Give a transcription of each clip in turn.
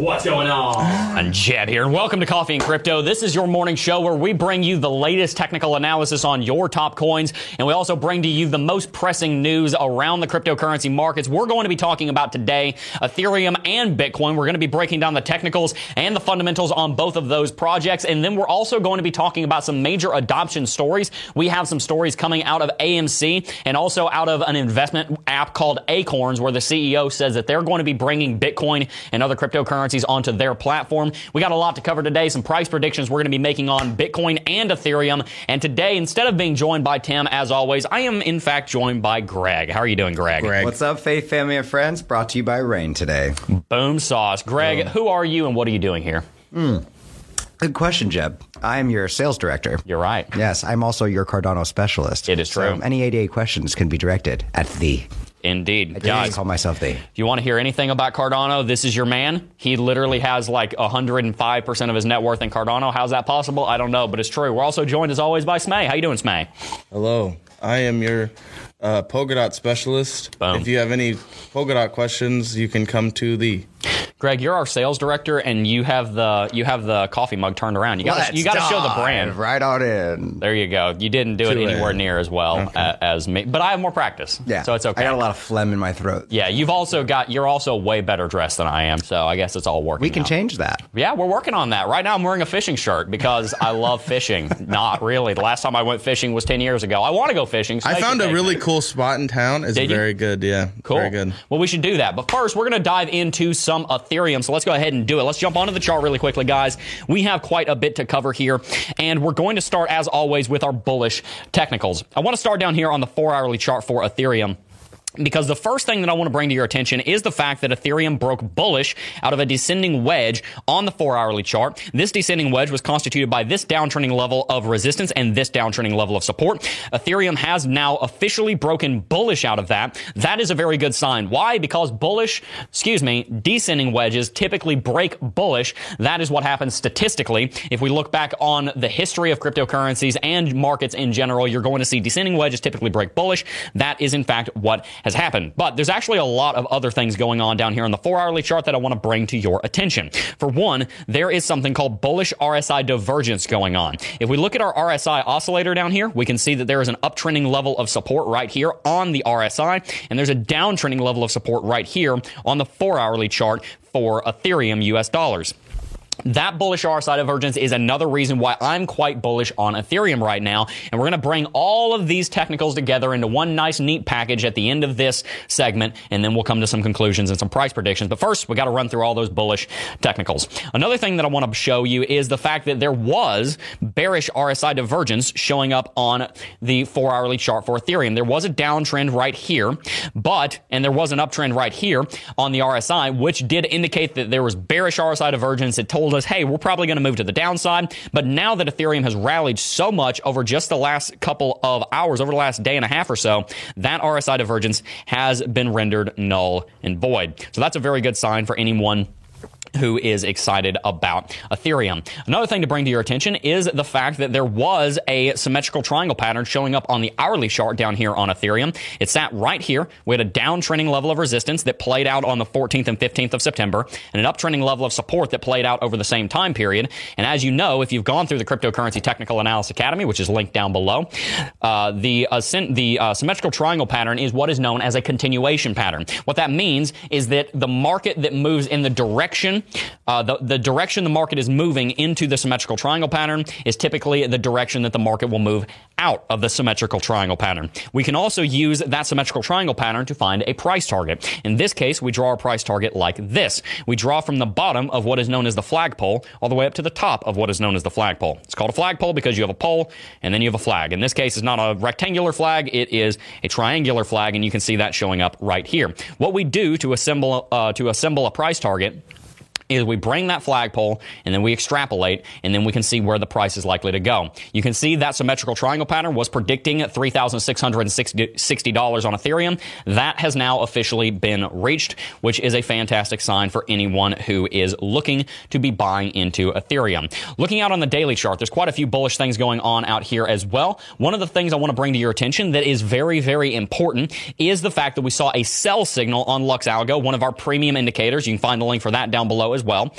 what's going on? Jeb here, and welcome to Coffee and Crypto. This is your morning show where we bring you the latest technical analysis on your top coins, and we also bring to you the most pressing news around the cryptocurrency markets. We're going to be talking about today Ethereum and Bitcoin. We're going to be breaking down the technicals and the fundamentals on both of those projects, and then we're also going to be talking about some major adoption stories. We have some stories coming out of AMC and also out of an investment app called Acorns, where the CEO says that they're going to be bringing Bitcoin and other cryptocurrencies onto their platform. We got a lot to cover today, some price predictions we're going to be making on Bitcoin and Ethereum. And today, instead of being joined by Tim, as always, I am in fact joined by Greg. How are you doing, Greg? Greg. What's up, Faith, family, and friends? Brought to you by Rain today. Boom sauce. Greg, who are you and what are you doing here? Hmm. Good question, Jeb. I'm your sales director. You're right. Yes, I'm also your Cardano specialist. It is So true. any 88 questions can be directed at the. Indeed. I Guys, call myself the. If you want to hear anything about Cardano, this is your man. He literally has like 105% of his net worth in Cardano. How's that possible? I don't know, but it's true. We're also joined as always by Smay. How you doing, Smay? Hello, I am your uh, Polkadot specialist. Boom. If you have any Polkadot questions, you can come to the. Greg, you're our sales director, and you have the you have the coffee mug turned around. You got you got to show the brand. Right on in. There you go. You didn't do it anywhere late. near as well a- as me, but I have more practice. Yeah. so it's okay. I got a lot of phlegm in my throat. yeah, you've also got you're also way better dressed than I am, so I guess it's all working. We can out. change that. Yeah, we're working on that. Right now, I'm wearing a fishing shirt because I love fishing. Not really. The last time I went fishing was 10 years ago. I want to go fishing. so I found a take really cool spot in town. It's Did you? very good. Yeah, Cool. Very good. Well, we should do that. But first, we're going to dive into some Ethereum. So let's go ahead and do it. Let's jump onto the chart really quickly, guys. We have quite a bit to cover here. And we're going to start, as always, with our bullish technicals. I want to start down here on the four hourly chart for Ethereum. Because the first thing that I want to bring to your attention is the fact that Ethereum broke bullish out of a descending wedge on the four hourly chart. This descending wedge was constituted by this downtrending level of resistance and this downtrending level of support. Ethereum has now officially broken bullish out of that. That is a very good sign. Why? Because bullish, excuse me, descending wedges typically break bullish. That is what happens statistically. If we look back on the history of cryptocurrencies and markets in general, you're going to see descending wedges typically break bullish. That is in fact what has happened. But there's actually a lot of other things going on down here on the four hourly chart that I want to bring to your attention. For one, there is something called bullish RSI divergence going on. If we look at our RSI oscillator down here, we can see that there is an uptrending level of support right here on the RSI, and there's a downtrending level of support right here on the four hourly chart for Ethereum US dollars. That bullish RSI divergence is another reason why I'm quite bullish on Ethereum right now. And we're going to bring all of these technicals together into one nice, neat package at the end of this segment. And then we'll come to some conclusions and some price predictions. But first, we got to run through all those bullish technicals. Another thing that I want to show you is the fact that there was bearish RSI divergence showing up on the four hourly chart for Ethereum. There was a downtrend right here, but, and there was an uptrend right here on the RSI, which did indicate that there was bearish RSI divergence. It told us, hey, we're probably going to move to the downside. But now that Ethereum has rallied so much over just the last couple of hours, over the last day and a half or so, that RSI divergence has been rendered null and void. So that's a very good sign for anyone who is excited about Ethereum. Another thing to bring to your attention is the fact that there was a symmetrical triangle pattern showing up on the hourly chart down here on Ethereum. It sat right here. We had a downtrending level of resistance that played out on the 14th and 15th of September, and an uptrending level of support that played out over the same time period. And as you know, if you've gone through the Cryptocurrency Technical Analysis Academy, which is linked down below, uh, the uh, the uh, symmetrical triangle pattern is what is known as a continuation pattern. What that means is that the market that moves in the direction uh, the, the direction the market is moving into the symmetrical triangle pattern is typically the direction that the market will move out of the symmetrical triangle pattern. We can also use that symmetrical triangle pattern to find a price target. In this case, we draw a price target like this. We draw from the bottom of what is known as the flagpole all the way up to the top of what is known as the flagpole. It's called a flagpole because you have a pole and then you have a flag. In this case, it's not a rectangular flag, it is a triangular flag, and you can see that showing up right here. What we do to assemble uh, to assemble a price target is we bring that flagpole and then we extrapolate and then we can see where the price is likely to go. You can see that symmetrical triangle pattern was predicting $3,660 on Ethereum. That has now officially been reached, which is a fantastic sign for anyone who is looking to be buying into Ethereum. Looking out on the daily chart, there's quite a few bullish things going on out here as well. One of the things I want to bring to your attention that is very, very important is the fact that we saw a sell signal on LuxAlgo, one of our premium indicators. You can find the link for that down below as well.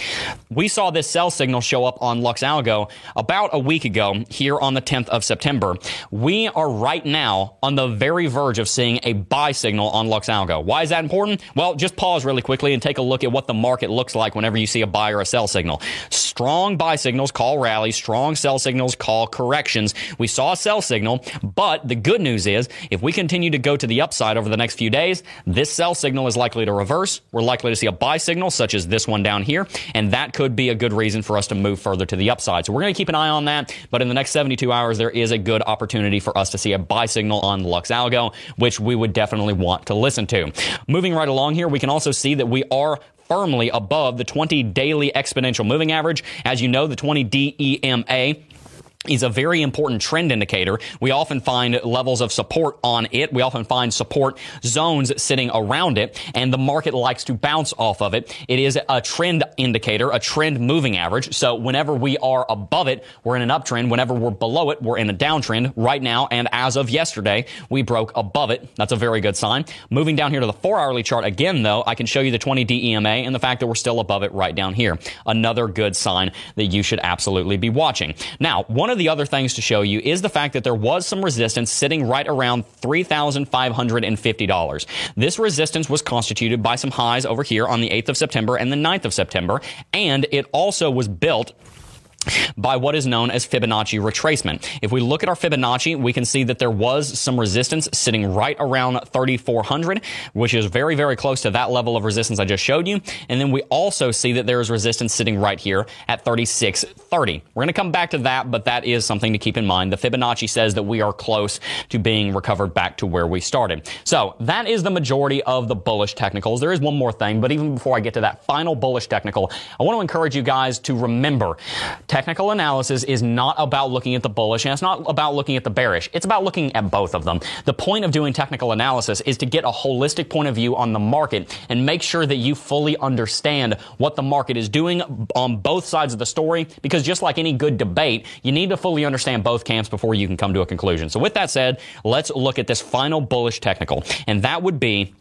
We saw this sell signal show up on LuxAlgo about a week ago here on the 10th of September. We are right now on the very verge of seeing a buy signal on LuxAlgo. Why is that important? Well, just pause really quickly and take a look at what the market looks like whenever you see a buy or a sell signal. Strong buy signals call rallies, strong sell signals call corrections. We saw a sell signal, but the good news is if we continue to go to the upside over the next few days, this sell signal is likely to reverse. We're likely to see a buy signal such as this one down here, and that could be a good reason for us to move further to the upside. So we're going to keep an eye on that, but in the next 72 hours, there is a good opportunity for us to see a buy signal on LuxAlgo, which we would definitely want to listen to. Moving right along here, we can also see that we are firmly above the 20 daily exponential moving average. As you know, the 20 DEMA is a very important trend indicator. We often find levels of support on it. We often find support zones sitting around it, and the market likes to bounce off of it. It is a trend indicator, a trend moving average. So whenever we are above it, we're in an uptrend. Whenever we're below it, we're in a downtrend. Right now, and as of yesterday, we broke above it. That's a very good sign. Moving down here to the four hourly chart again, though, I can show you the 20 DEMA and the fact that we're still above it right down here. Another good sign that you should absolutely be watching. Now, one of the other things to show you is the fact that there was some resistance sitting right around $3,550. This resistance was constituted by some highs over here on the 8th of September and the 9th of September, and it also was built by what is known as Fibonacci retracement. If we look at our Fibonacci, we can see that there was some resistance sitting right around 3,400, which is very, very close to that level of resistance I just showed you. And then we also see that there is resistance sitting right here at 3630. We're going to come back to that, but that is something to keep in mind. The Fibonacci says that we are close to being recovered back to where we started. So that is the majority of the bullish technicals. There is one more thing, but even before I get to that final bullish technical, I want to encourage you guys to remember Technical analysis is not about looking at the bullish and it's not about looking at the bearish. It's about looking at both of them. The point of doing technical analysis is to get a holistic point of view on the market and make sure that you fully understand what the market is doing on both sides of the story because just like any good debate, you need to fully understand both camps before you can come to a conclusion. So with that said, let's look at this final bullish technical and that would be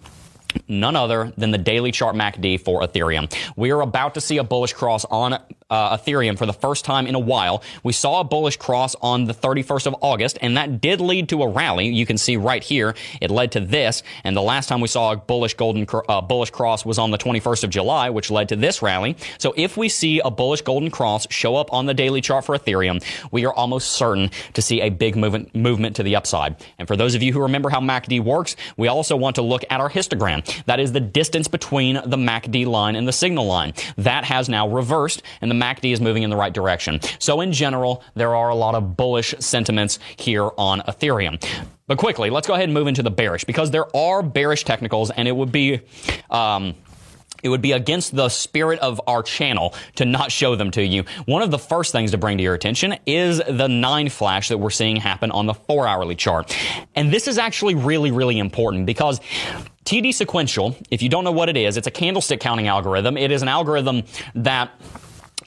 none other than the daily chart MACD for Ethereum. We are about to see a bullish cross on uh, Ethereum for the first time in a while. We saw a bullish cross on the 31st of August, and that did lead to a rally. You can see right here, it led to this. And the last time we saw a bullish golden uh, bullish cross was on the 21st of July, which led to this rally. So if we see a bullish golden cross show up on the daily chart for Ethereum, we are almost certain to see a big movement movement to the upside. And for those of you who remember how MACD works, we also want to look at our histogram. That is the distance between the MACD line and the signal line. That has now reversed, and the MACD is moving in the right direction. So in general, there are a lot of bullish sentiments here on Ethereum. But quickly, let's go ahead and move into the bearish because there are bearish technicals, and it would be. Um, it would be against the spirit of our channel to not show them to you. One of the first things to bring to your attention is the nine flash that we're seeing happen on the four hourly chart. And this is actually really, really important because TD sequential, if you don't know what it is, it's a candlestick counting algorithm. It is an algorithm that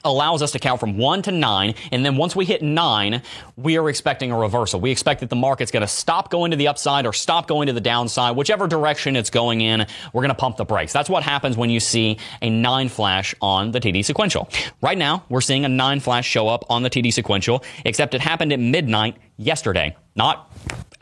allows us to count from one to nine. And then once we hit nine, we are expecting a reversal. We expect that the market's going to stop going to the upside or stop going to the downside, whichever direction it's going in. We're going to pump the brakes. That's what happens when you see a nine flash on the TD sequential. Right now, we're seeing a nine flash show up on the TD sequential, except it happened at midnight yesterday, not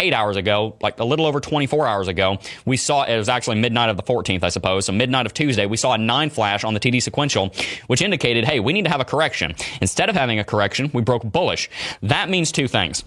eight hours ago, like a little over 24 hours ago, we saw it was actually midnight of the 14th, I suppose. So midnight of Tuesday, we saw a nine flash on the TD sequential, which indicated, hey, we need to have a correction. Instead of having a correction, we broke bullish. That means two things.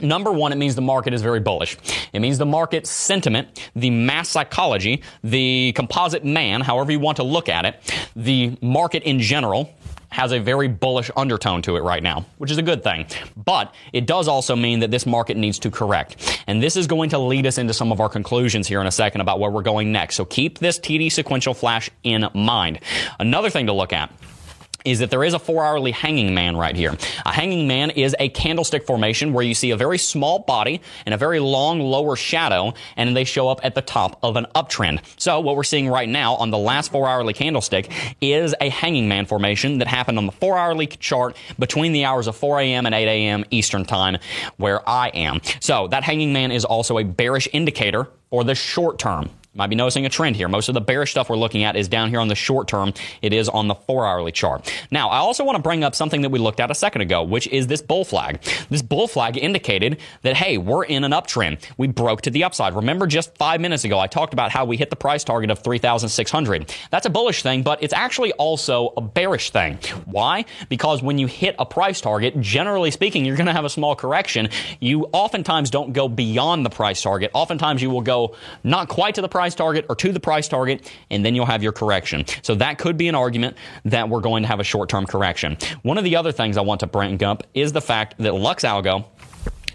Number one, it means the market is very bullish. It means the market sentiment, the mass psychology, the composite man, however you want to look at it, the market in general has a very bullish undertone to it right now, which is a good thing. But it does also mean that this market needs to correct. And this is going to lead us into some of our conclusions here in a second about where we're going next. So keep this TD sequential flash in mind. Another thing to look at is that there is a four hourly hanging man right here. A hanging man is a candlestick formation where you see a very small body and a very long lower shadow, and they show up at the top of an uptrend. So what we're seeing right now on the last four hourly candlestick is a hanging man formation that happened on the four hourly chart between the hours of 4 a.m. and 8 a.m. Eastern time where I am. So that hanging man is also a bearish indicator for the short term might be noticing a trend here. Most of the bearish stuff we're looking at is down here on the short term. It is on the four hourly chart. Now, I also want to bring up something that we looked at a second ago, which is this bull flag. This bull flag indicated that, hey, we're in an uptrend. We broke to the upside. Remember just five minutes ago, I talked about how we hit the price target of 3,600. That's a bullish thing, but it's actually also a bearish thing. Why? Because when you hit a price target, generally speaking, you're going to have a small correction. You oftentimes don't go beyond the price target. Oftentimes you will go not quite to the price price target or to the price target, and then you'll have your correction. So that could be an argument that we're going to have a short term correction. One of the other things I want to bring up is the fact that Lux Algo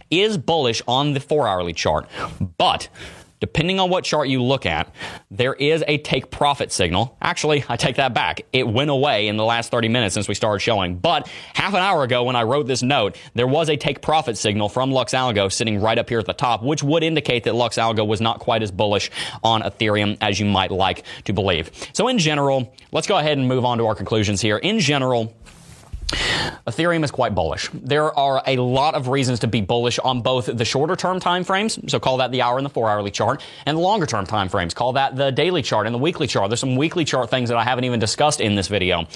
is bullish on the four hourly chart, but depending on what chart you look at, there is a take profit signal. Actually, I take that back. It went away in the last 30 minutes since we started showing. But half an hour ago when I wrote this note, there was a take profit signal from Lux Algo sitting right up here at the top, which would indicate that Lux Algo was not quite as bullish on Ethereum as you might like to believe. So in general, let's go ahead and move on to our conclusions here. In general, Ethereum is quite bullish. There are a lot of reasons to be bullish on both the shorter term timeframes, so call that the hour and the four hourly chart, and the longer term timeframes, call that the daily chart and the weekly chart. There's some weekly chart things that I haven't even discussed in this video.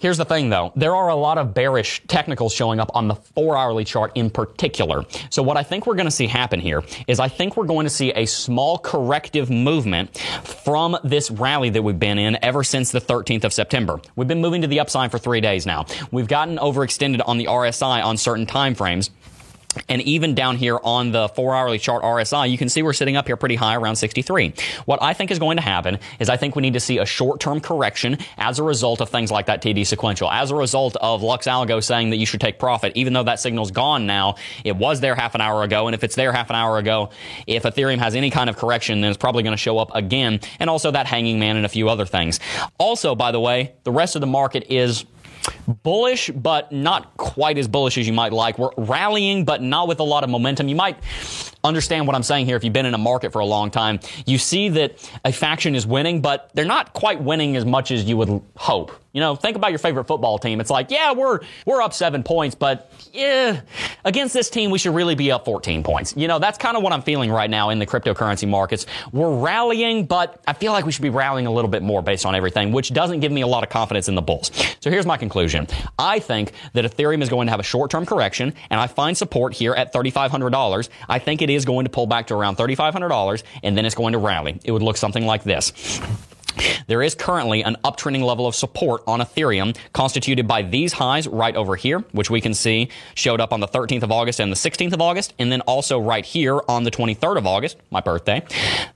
Here's the thing though. There are a lot of bearish technicals showing up on the four hourly chart in particular. So what I think we're going to see happen here is I think we're going to see a small corrective movement from this rally that we've been in ever since the 13th of September. We've been moving to the upside for three days now. We've gotten overextended on the RSI on certain time frames. And even down here on the four hourly chart RSI, you can see we're sitting up here pretty high around 63. What I think is going to happen is I think we need to see a short term correction as a result of things like that TD sequential, as a result of Lux Algo saying that you should take profit, even though that signal's gone now. It was there half an hour ago. And if it's there half an hour ago, if Ethereum has any kind of correction, then it's probably going to show up again. And also that hanging man and a few other things. Also, by the way, the rest of the market is bullish, but not quite as bullish as you might like. We're rallying, but not with a lot of momentum. You might understand what I'm saying here if you've been in a market for a long time. You see that a faction is winning, but they're not quite winning as much as you would hope. You know, think about your favorite football team. It's like, yeah, we're we're up seven points, but yeah, against this team, we should really be up 14 points. You know, that's kind of what I'm feeling right now in the cryptocurrency markets. We're rallying, but I feel like we should be rallying a little bit more based on everything, which doesn't give me a lot of confidence in the bulls. So here's my conclusion. I think that Ethereum is going to have a short-term correction, and I find support here at $3,500. I think it is going to pull back to around $3,500, and then it's going to rally. It would look something like this. There is currently an uptrending level of support on Ethereum constituted by these highs right over here, which we can see showed up on the 13th of August and the 16th of August, and then also right here on the 23rd of August, my birthday.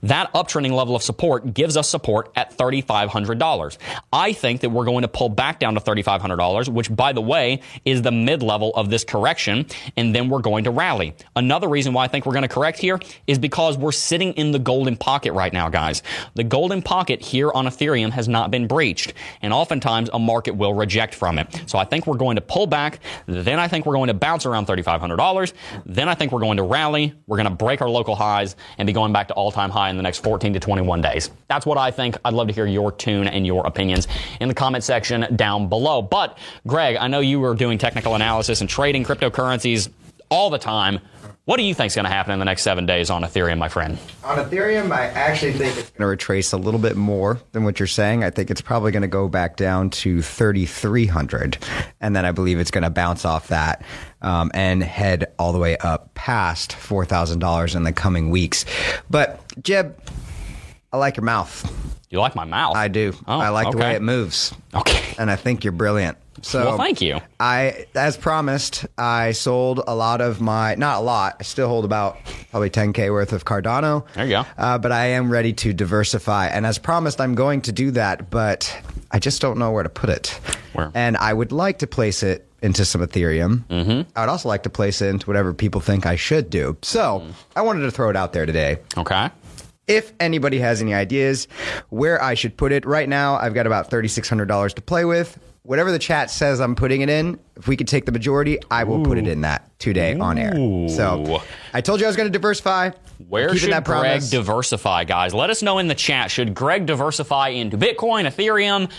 That uptrending level of support gives us support at $3,500. I think that we're going to pull back down to $3,500, which by the way is the mid level of this correction, and then we're going to rally. Another reason why I think we're going to correct here is because we're sitting in the golden pocket right now, guys. The golden pocket here on Ethereum has not been breached. And oftentimes a market will reject from it. So I think we're going to pull back. Then I think we're going to bounce around $3,500. Then I think we're going to rally. We're going to break our local highs and be going back to all time high in the next 14 to 21 days. That's what I think. I'd love to hear your tune and your opinions in the comment section down below. But Greg, I know you were doing technical analysis and trading cryptocurrencies all the time. What do you think is going to happen in the next seven days on Ethereum, my friend? On Ethereum, I actually think it's going to retrace a little bit more than what you're saying. I think it's probably going to go back down to 3,300. And then I believe it's going to bounce off that um, and head all the way up past $4,000 in the coming weeks. But, Jeb, I like your mouth. You like my mouth? I do. Oh, I like okay. the way it moves. Okay. And I think you're brilliant. So Well, thank you. I, as promised, I sold a lot of my, not a lot. I still hold about probably 10k worth of Cardano. There you go. Uh, but I am ready to diversify, and as promised, I'm going to do that. But I just don't know where to put it. Where? And I would like to place it into some Ethereum. Mm-hmm. I would also like to place it into whatever people think I should do. So Mm. I wanted to throw it out there today. Okay. If anybody has any ideas where I should put it, right now I've got about $3,600 to play with. Whatever the chat says I'm putting it in, if we could take the majority, I will put it in that today on air. So I told you I was going to diversify. Where should that Greg promise. diversify, guys? Let us know in the chat. Should Greg diversify into Bitcoin, Ethereum,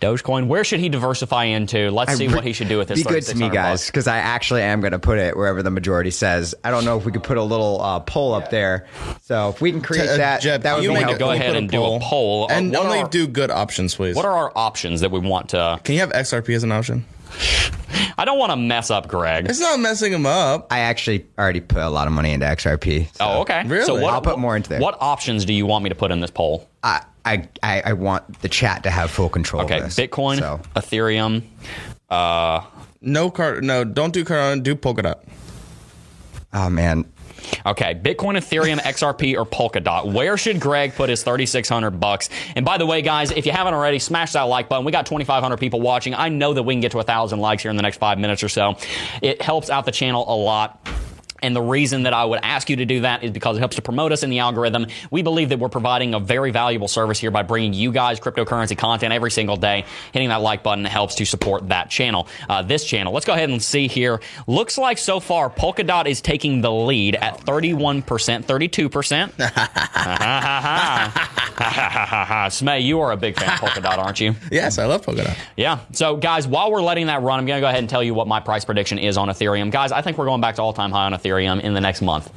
Dogecoin? Where should he diversify into? Let's see re- what he should do with his. Be good to me, 3,600 guys, because I actually am going to put it wherever the majority says. I don't know if we could put a little uh, poll up there. So if we can create Uh, that, Jeb, that would you be make helpful. Go ahead put and do a poll. Uh, and what only are- do good options, please. What are our options that we want to? Can you have XRP as an option? I don't want to mess up Greg. It's not messing him up. I actually already put a lot of money into XRP. so Oh, okay. Really? So what, I'll put more into there. What options do you want me to put in this poll? I, I, I I want the chat to have full control Okay, of this. Bitcoin, So, Ethereum. Uh, No car. No, don't do Cardano. Do Polkadot. oh, man. Okay, Bitcoin, Ethereum, XRP, or Polkadot. Where should Greg put his 3600 bucks? And by the way, guys, if you haven't already, smash that like button. We got 2500 people watching. I know that we can get to 1000 likes here in the next 5 minutes or so. It helps out the channel a lot. And the reason that I would ask you to do that is because it helps to promote us in the algorithm. We believe that we're providing a very valuable service here by bringing you guys cryptocurrency content every single day. Hitting that like button helps to support that channel, uh, this channel. Let's go ahead and see here. Looks like so far Polkadot is taking the lead at 31%, 32%. Smay, you are a big fan of Polkadot, aren't you? Yes, I love Polkadot. Yeah. So, guys, while we're letting that run, I'm going to go ahead and tell you what my price prediction is on Ethereum. Guys, I think we're going back to all time high on Ethereum in the next month.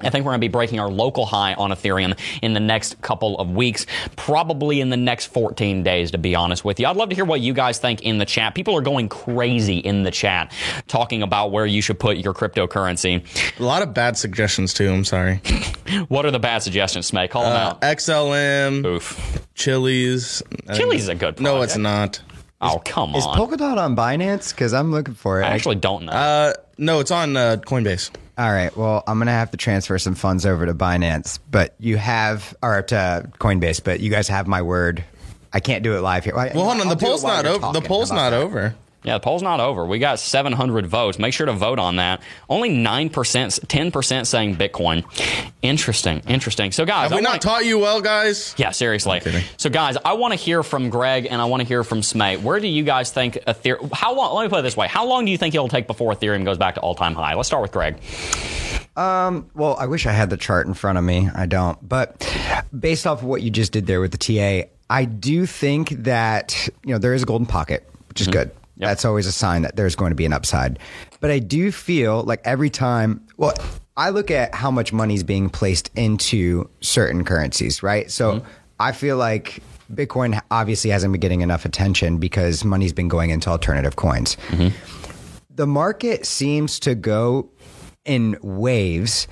I think we're going to be breaking our local high on Ethereum in the next couple of weeks, probably in the next 14 days, to be honest with you. I'd love to hear what you guys think in the chat. People are going crazy in the chat talking about where you should put your cryptocurrency. A lot of bad suggestions too. I'm sorry. What are the bad suggestions, Smay? Call them Uh, out. XLM, Oof. Chiliz. Chiliz is a good No, it's not. Oh, come on. Is. Polkadot on Binance? Because I'm looking for it. I actually don't know. Uh, no, it's on uh, Coinbase. All right. Well, I'm going to have to transfer some funds over to Binance, but you have, or to Coinbase, but you guys have my word. I can't do it live here. Well, hold on. The poll's not over. The poll's not over. Yeah, the poll's not over. We got 700 votes. Make sure to vote on that. Only 9%, 10% saying Bitcoin. Interesting, interesting. So, guys, Have I we wanna- not taught you well, guys? yeah, seriously. So, guys, I want to hear from Greg and I want to hear from Smay. Where do you guys think Ethereum? How long? Let me put it this way: How long do you think it'll take before Ethereum goes back to all-time high? Let's start with Greg. Um, well, I wish I had the chart in front of me. I don't. But based off of what you just did there with the TA, I do think that, you know, there is a golden pocket, which is mm-hmm. good. Yep. That's always a sign that there's going to be an upside. But I do feel like every time, well, I look at how much money is being placed into certain currencies, right? So I feel like Bitcoin obviously hasn't been getting enough attention because money's been going into alternative coins the market seems to go in waves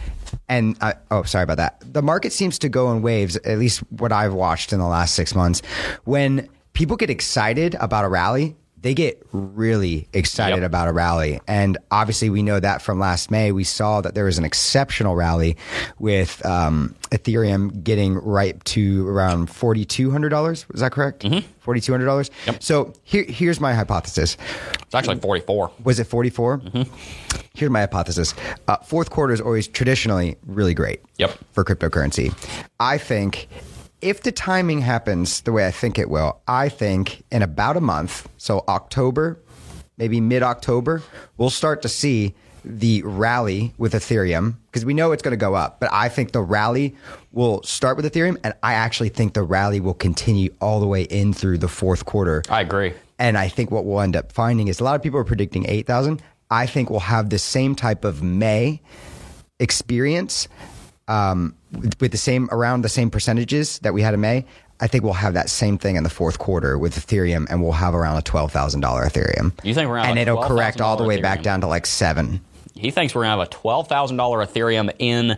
and uh, oh sorry about that the market seems to go in waves at least what i've watched in the last six months when people get excited about a rally they get really excited Yep. about a rally and obviously we know that from last may we saw that there was an exceptional rally with um, ethereum getting right to around $4200 was that correct mm-hmm. $4200 Yep. so here, here's my hypothesis It's actually 44. was it 44? Mm-hmm. Here's my hypothesis. Uh, fourth quarter is always traditionally really great Yep. for cryptocurrency. I think if the timing happens the way I think it will, I think in about a month, so October, maybe mid October, we'll start to see the rally with Ethereum because we know it's going to go up. But I think the rally will start with Ethereum, and I actually think the rally will continue all the way in through the fourth quarter. I agree. And I think what we'll end up finding is a lot of people are predicting 8,000. I think we'll have the same type of May experience um, with, with the same, around the same percentages that we had in May. I think we'll have that same thing in the fourth quarter with Ethereum, and we'll have around a twelve thousand dollar Ethereum. You think we're and it'll correct all the $12,000 way back down to like seven. He thinks we're going to have a $12,000 Ethereum in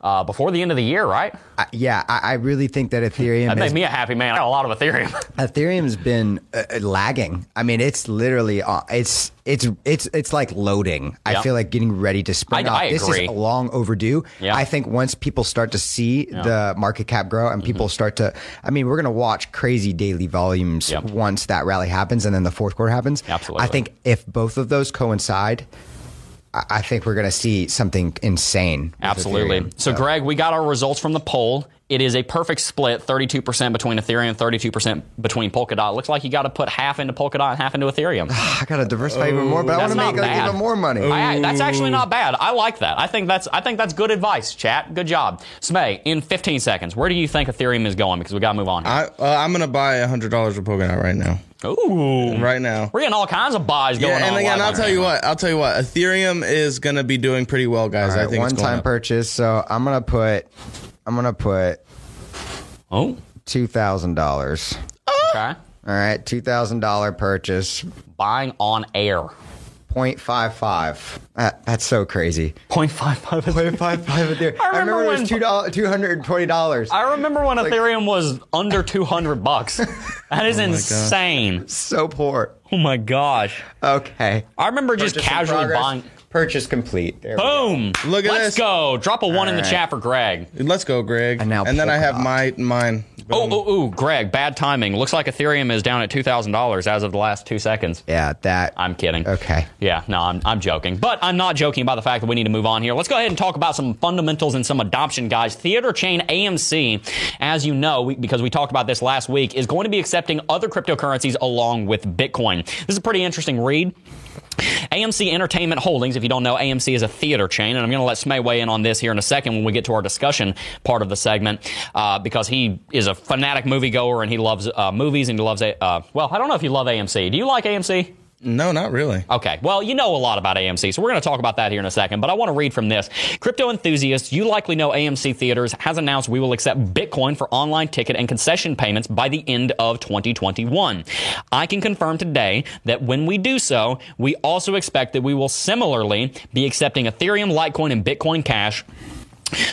uh, before the end of the year, right? I, yeah, I, I really think that Ethereum That has me a happy man. I got a lot of Ethereum. Ethereum's been uh, uh, lagging. I mean, it's literally uh, it's it's it's it's like loading. Yeah. I feel like getting ready to spring I-. I this agree. is long overdue. Yeah. I think once people start to see the market cap grow and people start to, I mean, we're going to watch crazy daily volumes Mm-hmm. Yep. once that rally happens and then the fourth quarter happens. Absolutely. I think if both of those coincide. I I think we're going to see something insane. Absolutely. Ethereum. So, Greg, we got our results from the poll. It is a perfect split 32% between Ethereum, 32% between Polkadot. Looks like you got to put half into Polkadot and half into Ethereum. I got to diversify even more, but I want That's to not make like, bad. even more money. I, that's actually not bad. I like that. I think that's I think that's good advice, chat. Good job. Smay, in 15 seconds, where do you think Ethereum is going? Because we got to move on. Here. I, uh, I'm gonna buy hundred dollars of Polkadot right now. Ooh. Right now. We're getting all kinds of buys going Yeah, on. and again, live I'll tell you what. I'll tell you what. Ethereum is gonna be doing pretty well, guys. All I think one it's time up. purchase. So I'm gonna put, I'm gonna put oh, Oh, two thousand dollars. okay. All right, two thousand dollar purchase. Buying on air. 0.55. That, that's so crazy. 0.55 is 0.55 Ethereum. I remember remember, it when- was two dollars, two hundred and twenty dollars. I remember when Ethereum was under 200 bucks. That is oh insane. So poor. Oh my gosh. Okay. I remember just Purchase in casually buying. Purchase complete. There. Boom. Look at this. Let's go. Drop a one in the right. chat for Greg. Let's go, Greg. And now then I have Polkadot. my mine. Oh, oh, oh, Greg, bad timing. Looks like Ethereum is down at $2,000 as of the last two seconds. Yeah, that. I'm kidding. Okay. Yeah, no, I'm, I'm joking. But I'm not joking about the fact that we need to move on here. Let's go ahead and talk about some fundamentals and some adoption, guys. Theater chain AMC, as you know, we, because we talked about this last week, is going to be accepting other cryptocurrencies along with Bitcoin. This is a pretty interesting read. AMC Entertainment Holdings, if you don't know, AMC is a theater chain, and I'm going to let Smay weigh in on this here in a second when we get to our discussion part of the segment, uh, because he is a fanatic moviegoer and he loves uh, movies and he loves, uh, well, I don't know if you love AMC. Do you like AMC? No, not really. Okay, well, you know a lot about AMC, so we're going to talk about that here in a second, but I want to read from this. Crypto enthusiasts, you likely know AMC Theaters has announced we will accept Bitcoin for online ticket and concession payments by the end of 2021. I can confirm today that when we do so, we also expect that we will similarly be accepting Ethereum, Litecoin, and Bitcoin Cash.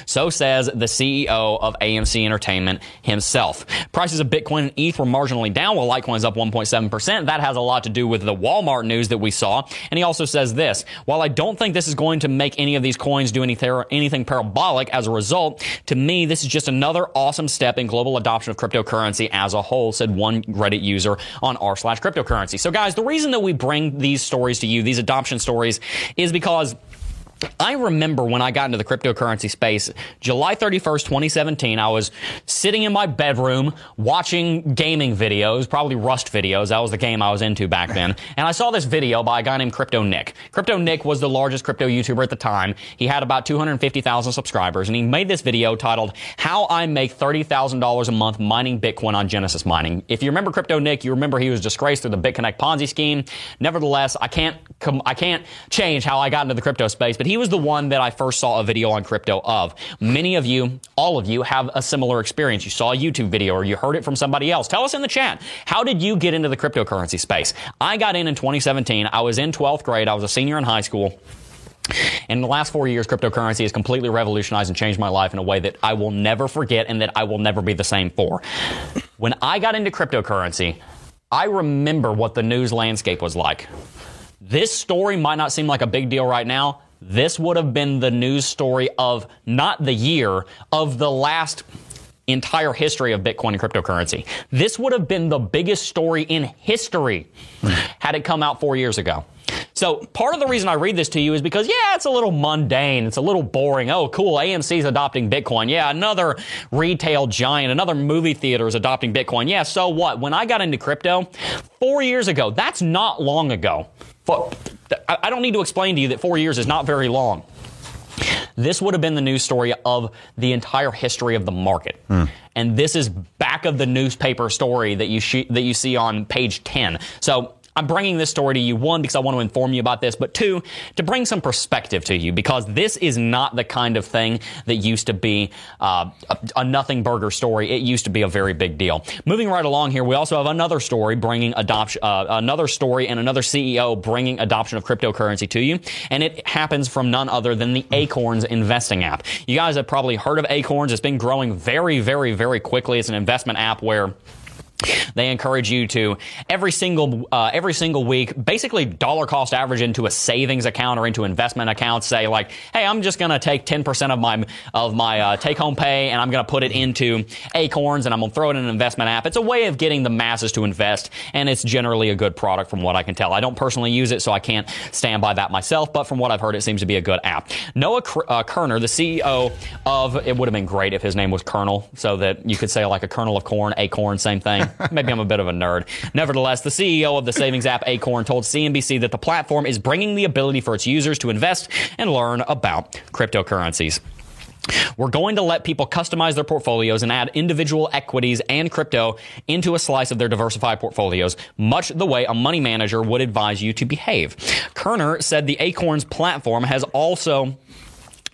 So says the CEO of AMC Entertainment himself. Prices of Bitcoin and ETH were marginally down while Litecoin is up 1.7%. That has a lot to do with the Walmart news that we saw. And he also says this, while I don't think this is going to make any of these coins do anything, parabolic as a result, to me, this is just another awesome step in global adoption of cryptocurrency as a whole, said one Reddit user on r slash cryptocurrency. So guys, the reason that we bring these stories to you, these adoption stories, is because I remember when I got into the cryptocurrency space, July 31st, 2017, I was sitting in my bedroom watching gaming videos, probably Rust videos. That was the game I was into back then. And I saw this video by a guy named Crypto Nick. Crypto Nick was the largest crypto YouTuber at the time. He had about 250,000 subscribers and he made this video titled How I Make $30,000 a Month Mining Bitcoin on Genesis Mining. If you remember Crypto Nick, you remember he was disgraced through the BitConnect Ponzi scheme. Nevertheless, I can't com- I can't change how I got into the crypto space, but he was the one that I first saw a video on crypto of. Many of you, all of you, have a similar experience. You saw a YouTube video or you heard it from somebody else. Tell us in the chat, how did you get into the cryptocurrency space? I got in in 2017. I was in 12th grade. I was a senior in high school. In the last four years, cryptocurrency has completely revolutionized and changed my life in a way that I will never forget and that I will never be the same for. When I got into cryptocurrency, I remember what the news landscape was like. This story might not seem like a big deal right now. This would have been the news story of not the year, of the last entire history of Bitcoin and cryptocurrency. This would have been the biggest story in history had it come out four years ago. So part of the reason I read this to you is because yeah, it's a little mundane, it's a little boring. Oh, cool, AMC's adopting Bitcoin. Yeah, another retail giant, another movie theater is adopting Bitcoin. Yeah, so what? When I got into crypto 4 years ago, that's not long ago. I I don't need to explain to you that 4 years is not very long. This would have been the news story of the entire history of the market. Hmm. And this is back of the newspaper story that you sh- that you see on page 10. So I'm bringing this story to you, one, because I want to inform you about this, but two, to bring some perspective to you, because this is not the kind of thing that used to be uh, a, a nothing burger story. It used to be a very big deal. Moving right along here, we also have another story bringing adoption, uh, another story and another CEO bringing adoption of cryptocurrency to you, and it happens from none other than the Acorns investing app. You guys have probably heard of Acorns. It's been growing very, very, very quickly. It's an investment app where They encourage you to every single uh, every single week, basically dollar cost average into a savings account or into investment accounts. Say like, hey, I'm just to take 10% of my of my uh, take home pay and I'm to put it into Acorns and I'm to throw it in an investment app. It's a way of getting the masses to invest, and it's generally a good product from what I can tell. I don't personally use it, so I can't stand by that myself. But from what I've heard, it seems to be a good app. Noah uh, Kerner, the CEO of it would have been great if his name was Colonel, so that you could say like a kernel of corn, acorn, same thing. Maybe I'm a bit of a nerd. Nevertheless, the CEO of the savings app Acorn told CNBC that the platform is bringing the ability for its users to invest and learn about cryptocurrencies. We're going to let people customize their portfolios and add individual equities and crypto into a slice of their diversified portfolios, much the way a money manager would advise you to behave. Kerner said the Acorns platform has also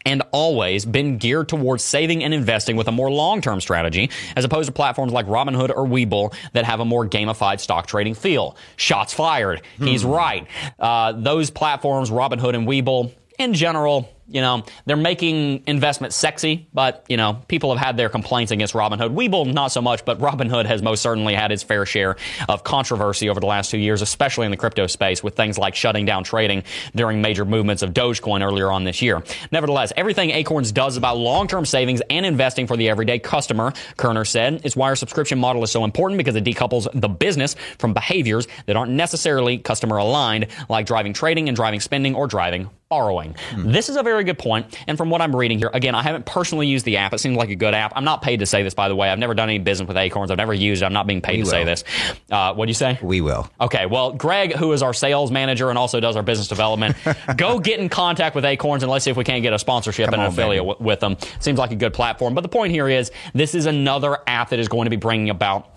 and always been geared towards saving and investing with a more long-term strategy, as opposed to platforms like Robinhood or Webull that have a more gamified stock trading feel. Shots fired. Hmm. He's right. Uh, those platforms, Robinhood and Webull, in general, you know, they're making investment sexy, but, you know, people have had their complaints against Robinhood. Webull, not so much, but Robinhood has most certainly had its fair share of controversy over the last two years, especially in the crypto space with things like shutting down trading during major movements of Dogecoin earlier on this year. Nevertheless, everything Acorns does about long-term savings and investing for the everyday customer, Kerner said, is why our subscription model is so important because it decouples the business from behaviors that aren't necessarily customer aligned, like driving trading and driving spending or driving borrowing. Hmm. This is a very good point, and from what I'm reading here, again, I haven't personally used the app. It seems like a good app. I'm not paid to say this, by the way. I've never done any business with Acorns. I've never used it. I'm not being paid we to will. say this. Uh, what do you say? We will. Okay. Well, Greg, who is our sales manager and also does our business development, go get in contact with Acorns and let's see if we can't get a sponsorship Come and an affiliate w- with them. Seems like a good platform. But the point here is this is another app that is going to be bringing about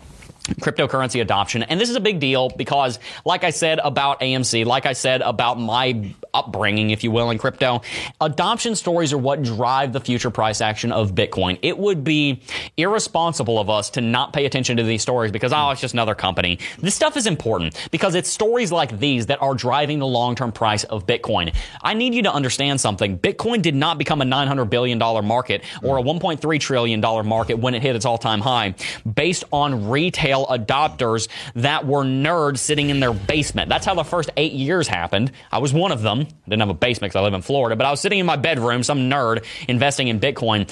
cryptocurrency adoption. And this is a big deal because, like I said about AMC, like I said about my upbringing, if you will, in crypto, adoption stories are what drive the future price action of Bitcoin. It would be irresponsible of us to not pay attention to these stories because, oh, it's just another company. This stuff is important because it's stories like these that are driving the long-term price of Bitcoin. I need you to understand something. Bitcoin did not become a $900 billion market or a $1.3 trillion market when it hit its all-time high based on retail adopters that were nerds sitting in their basement. That's how the first eight years happened. I was one of them. I didn't have a basement because I live in Florida, but I was sitting in my bedroom, some nerd investing in Bitcoin.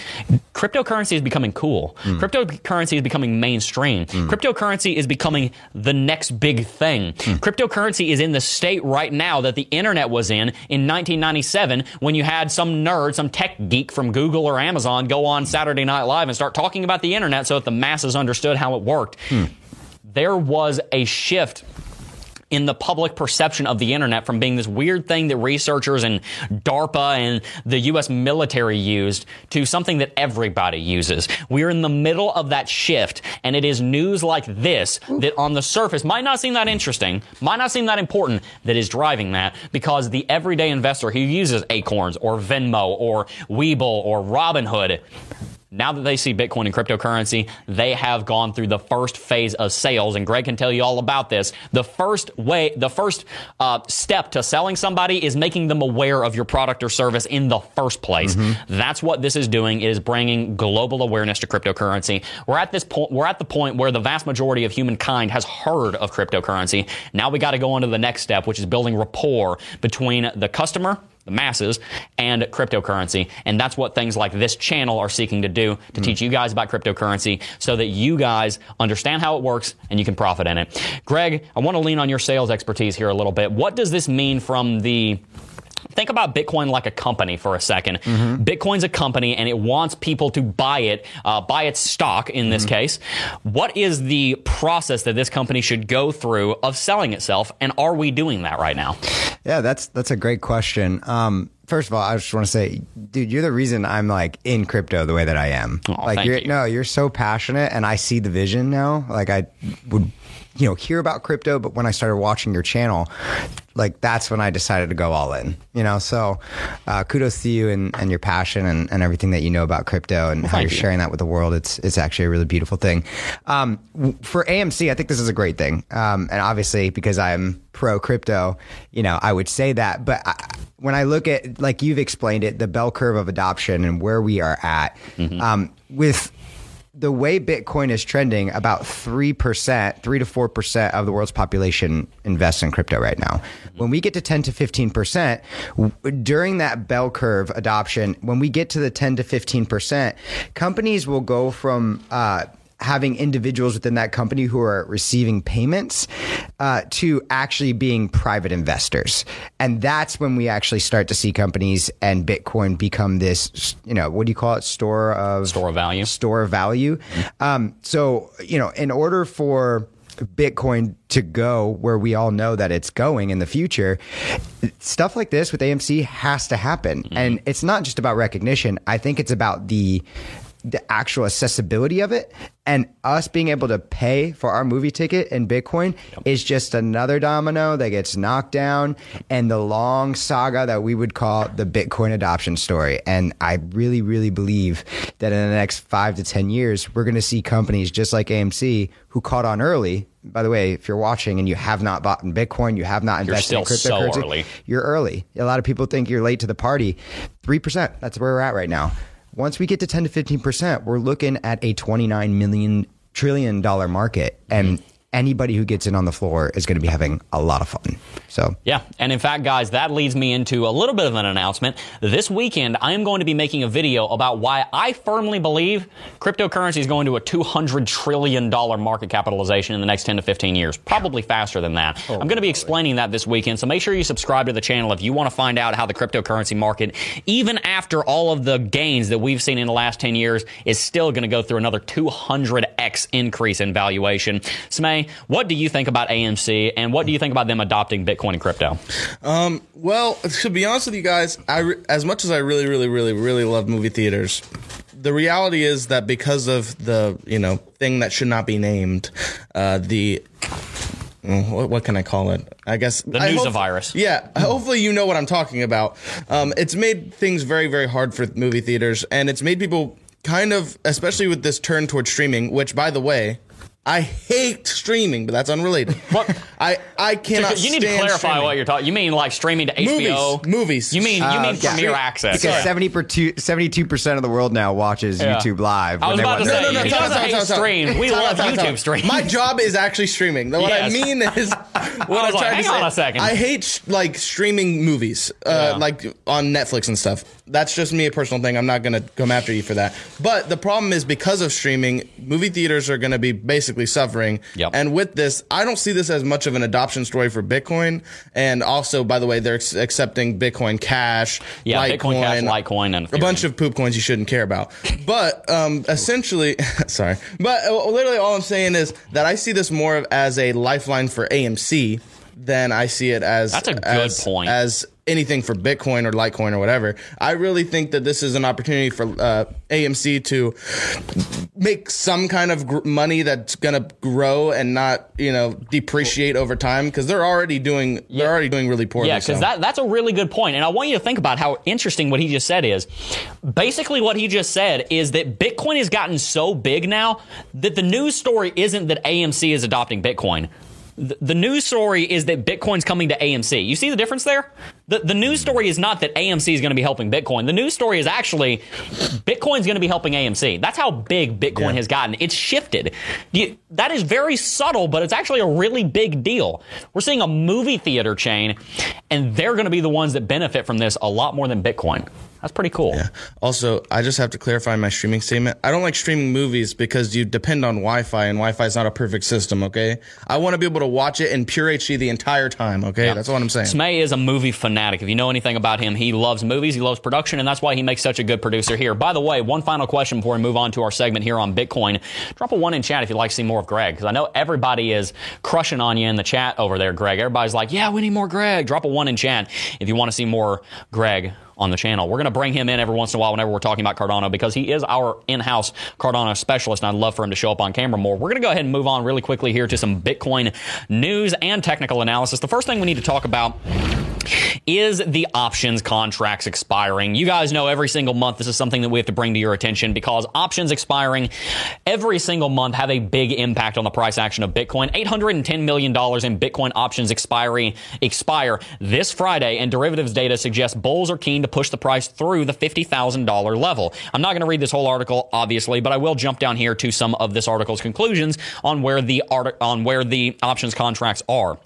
Cryptocurrency is becoming cool. Mm. Cryptocurrency is becoming mainstream. Mm. Cryptocurrency is becoming the next big thing. Mm. Cryptocurrency is in the state right now that the internet was in in 1997 when you had some nerd, some tech geek from Google or Amazon go on Saturday Night Live and start talking about the internet so that the masses understood how it worked. Hmm there was a shift in the public perception of the internet from being this weird thing that researchers and DARPA and the US military used to something that everybody uses. We're in the middle of that shift, and it is news like this that on the surface might not seem that interesting, might not seem that important, that is driving that because the everyday investor who uses Acorns or Venmo or Webull or Robinhood now that they see Bitcoin and cryptocurrency, they have gone through the first phase of sales, and Greg can tell you all about this. The first way, the first uh, step to selling somebody is making them aware of your product or service in the first place. Mm-hmm. That's what this is doing. It is bringing global awareness to cryptocurrency. We're at this point. We're at the point where the vast majority of humankind has heard of cryptocurrency. Now we got to go on to the next step, which is building rapport between the customer the masses and cryptocurrency. And that's what things like this channel are seeking to do to mm. teach you guys about cryptocurrency so that you guys understand how it works and you can profit in it. Greg, I want to lean on your sales expertise here a little bit. What does this mean from the think about Bitcoin like a company for a 2nd mm-hmm. Bitcoin's a company and it wants people to buy it, uh, buy its stock in this mm-hmm. case. What is the process that this company should go through of selling itself, and are we doing that right now? Yeah, that's that's a great question. Um, first of all, I just want to say, dude, you're the reason I'm like in crypto the way that I am. Oh, like, you're, you. no, you're so passionate, and I see the vision now. Like, I would you know hear about crypto but when i started watching your channel like that's when i decided to go all in you know? So uh, kudos to you and, and your passion and, and everything that you know about crypto and well, how you're you. sharing that with the world. It's it's actually a really beautiful thing. Um, for amc i think this is a great thing. Um, and obviously because i'm pro crypto you know i would say that. But I, when i look at like you've explained it the bell curve of adoption and where we are at mm-hmm. um, with the way Bitcoin is trending, about 3%, 3 to 4% of the world's population invests in crypto right now. When we get to 10 to 15%, during that bell curve adoption, when we get to the 10 to 15%, companies will go from, uh, having individuals within that company who are receiving payments uh, to actually being private investors. And that's when we actually start to see companies and Bitcoin become this, you know, what do you call it? Store of Store of value. Store of value. Um, so, you know, in order for Bitcoin to go where we all know that it's going in the future, stuff like this with AMC has to happen. And it's not just about recognition. I think it's about the the actual accessibility of it and us being able to pay for our movie ticket in Bitcoin is just another domino that gets knocked down and the long saga that we would call the Bitcoin adoption story. And I really, really believe that in the next five to 10 years, we're going to see companies just like AMC who caught on early. By the way, if you're watching and you have not bought in Bitcoin, you have not invested in still so cryptocurrency, early. you're early. A lot of people think you're late to the party. 3%, that's where we're at right now. Once we get to 10 to 15%, we're looking at a 29 million trillion dollar market. And mm-hmm. Anybody who gets in on the floor is going to be having a lot of fun. So, Yeah, and in fact, guys, that leads me into a little bit of an announcement. This weekend, I am going to be making a video about why I firmly believe cryptocurrency is going to a $200 trillion market capitalization in the next 10 to 15 years, probably faster than that. Oh, I'm going to be explaining that this weekend, so make sure you subscribe to the channel if you want to find out how the cryptocurrency market, even after all of the gains that we've seen in the last 10 years, is still going to go through another 200x increase in valuation. Smay, what do you think about AMC, and what do you think about them adopting Bitcoin and crypto? Well, to be honest with you guys, I as much as I really, really, really, really love movie theaters, the reality is that because of the you know thing that should not be named, uh, the mm, what, what can I call it? I guess the news of virus. Yeah, hopefully you know what I'm talking about. Um, it's made things very, very hard for movie theaters, and it's made people kind of, especially with this turn towards streaming. Which, by the way. I hate streaming, but that's unrelated. What? I I cannot. you need to clarify streaming. what you're talking. You mean like streaming to HBO? Movies. Movies. You mean you mean Uh, yeah. Premier Access? because 72 percent of the world now watches Yeah. YouTube Live. I was when they about to say, No, no, no, he time out, doesn't hate out, time out. streams. We love out, time out, time YouTube out. streams. My job is actually streaming. What I mean is, what I I'm trying hang to say. on a second. I hate like streaming movies, uh, like on Netflix and stuff. That's just me a personal thing. I'm not gonna come after you for that. But the problem is because of streaming, movie theaters are gonna be basically suffering. Yep. And with this, I don't see this as much of an adoption story for Bitcoin. And also, by the way, they're ex- accepting Bitcoin Cash, Yeah, Litecoin, Bitcoin Cash, Litecoin, and a bunch of poop coins you shouldn't care about. But um, essentially, sorry, but uh, literally all I'm saying is that I see this more of as a lifeline for AMC than I see it as That's a good as, point. as anything for Bitcoin or Litecoin or whatever. I really think that this is an opportunity for uh, AMC to make some kind of gr- money that's going to grow and not you know depreciate over time because they're already doing they're already doing really poorly. Yeah, because so. that, that's a really good point. And I want you to think about how interesting what he just said is. Basically, what he just said is that Bitcoin has gotten so big now that the news story isn't that AMC is adopting Bitcoin. The, the news story is that Bitcoin's coming to AMC. You see the difference there? The, the news story is not that AMC is going to be helping Bitcoin. The news story is actually Bitcoin's going to be helping AMC. That's how big Bitcoin has gotten. It's shifted. You, that is very subtle, but it's actually a really big deal. We're seeing a movie theater chain, and they're going to be the ones that benefit from this a lot more than Bitcoin. That's pretty cool. Yeah. Also, I just have to clarify my streaming statement. I don't like streaming movies because you depend on Wi-Fi, and Wi-Fi is not a perfect system. Okay, I want to be able to watch it in pure HD the entire time. Okay, that's what I'm saying. Smay is a movie fanatic. If you know anything about him, he loves movies, he loves production, and that's why he makes such a good producer here. By the way, one final question before we move on to our segment here on Bitcoin. Drop a one in chat if you'd like to see more of Greg, because I know everybody is crushing on you in the chat over there, Greg. Everybody's like, yeah, we need more Greg. Drop a one in chat if you want to see more Greg on the channel. We're going to bring him in every once in a while whenever we're talking about Cardano because he is our in-house Cardano specialist and I'd love for him to show up on camera more. We're going to go ahead and move on really quickly here to some Bitcoin news and technical analysis. The first thing we need to talk about is the options contracts expiring? You guys know every single month this is something that we have to bring to your attention because options expiring every single month have a big impact on the price action of Bitcoin. $810 million in Bitcoin options expiring expire this Friday, and derivatives data suggests bulls are keen to push the price through the $50,000 level. I'm not going to read this whole article, obviously, but I will jump down here to some of this article's conclusions on where the art- on where the options contracts are.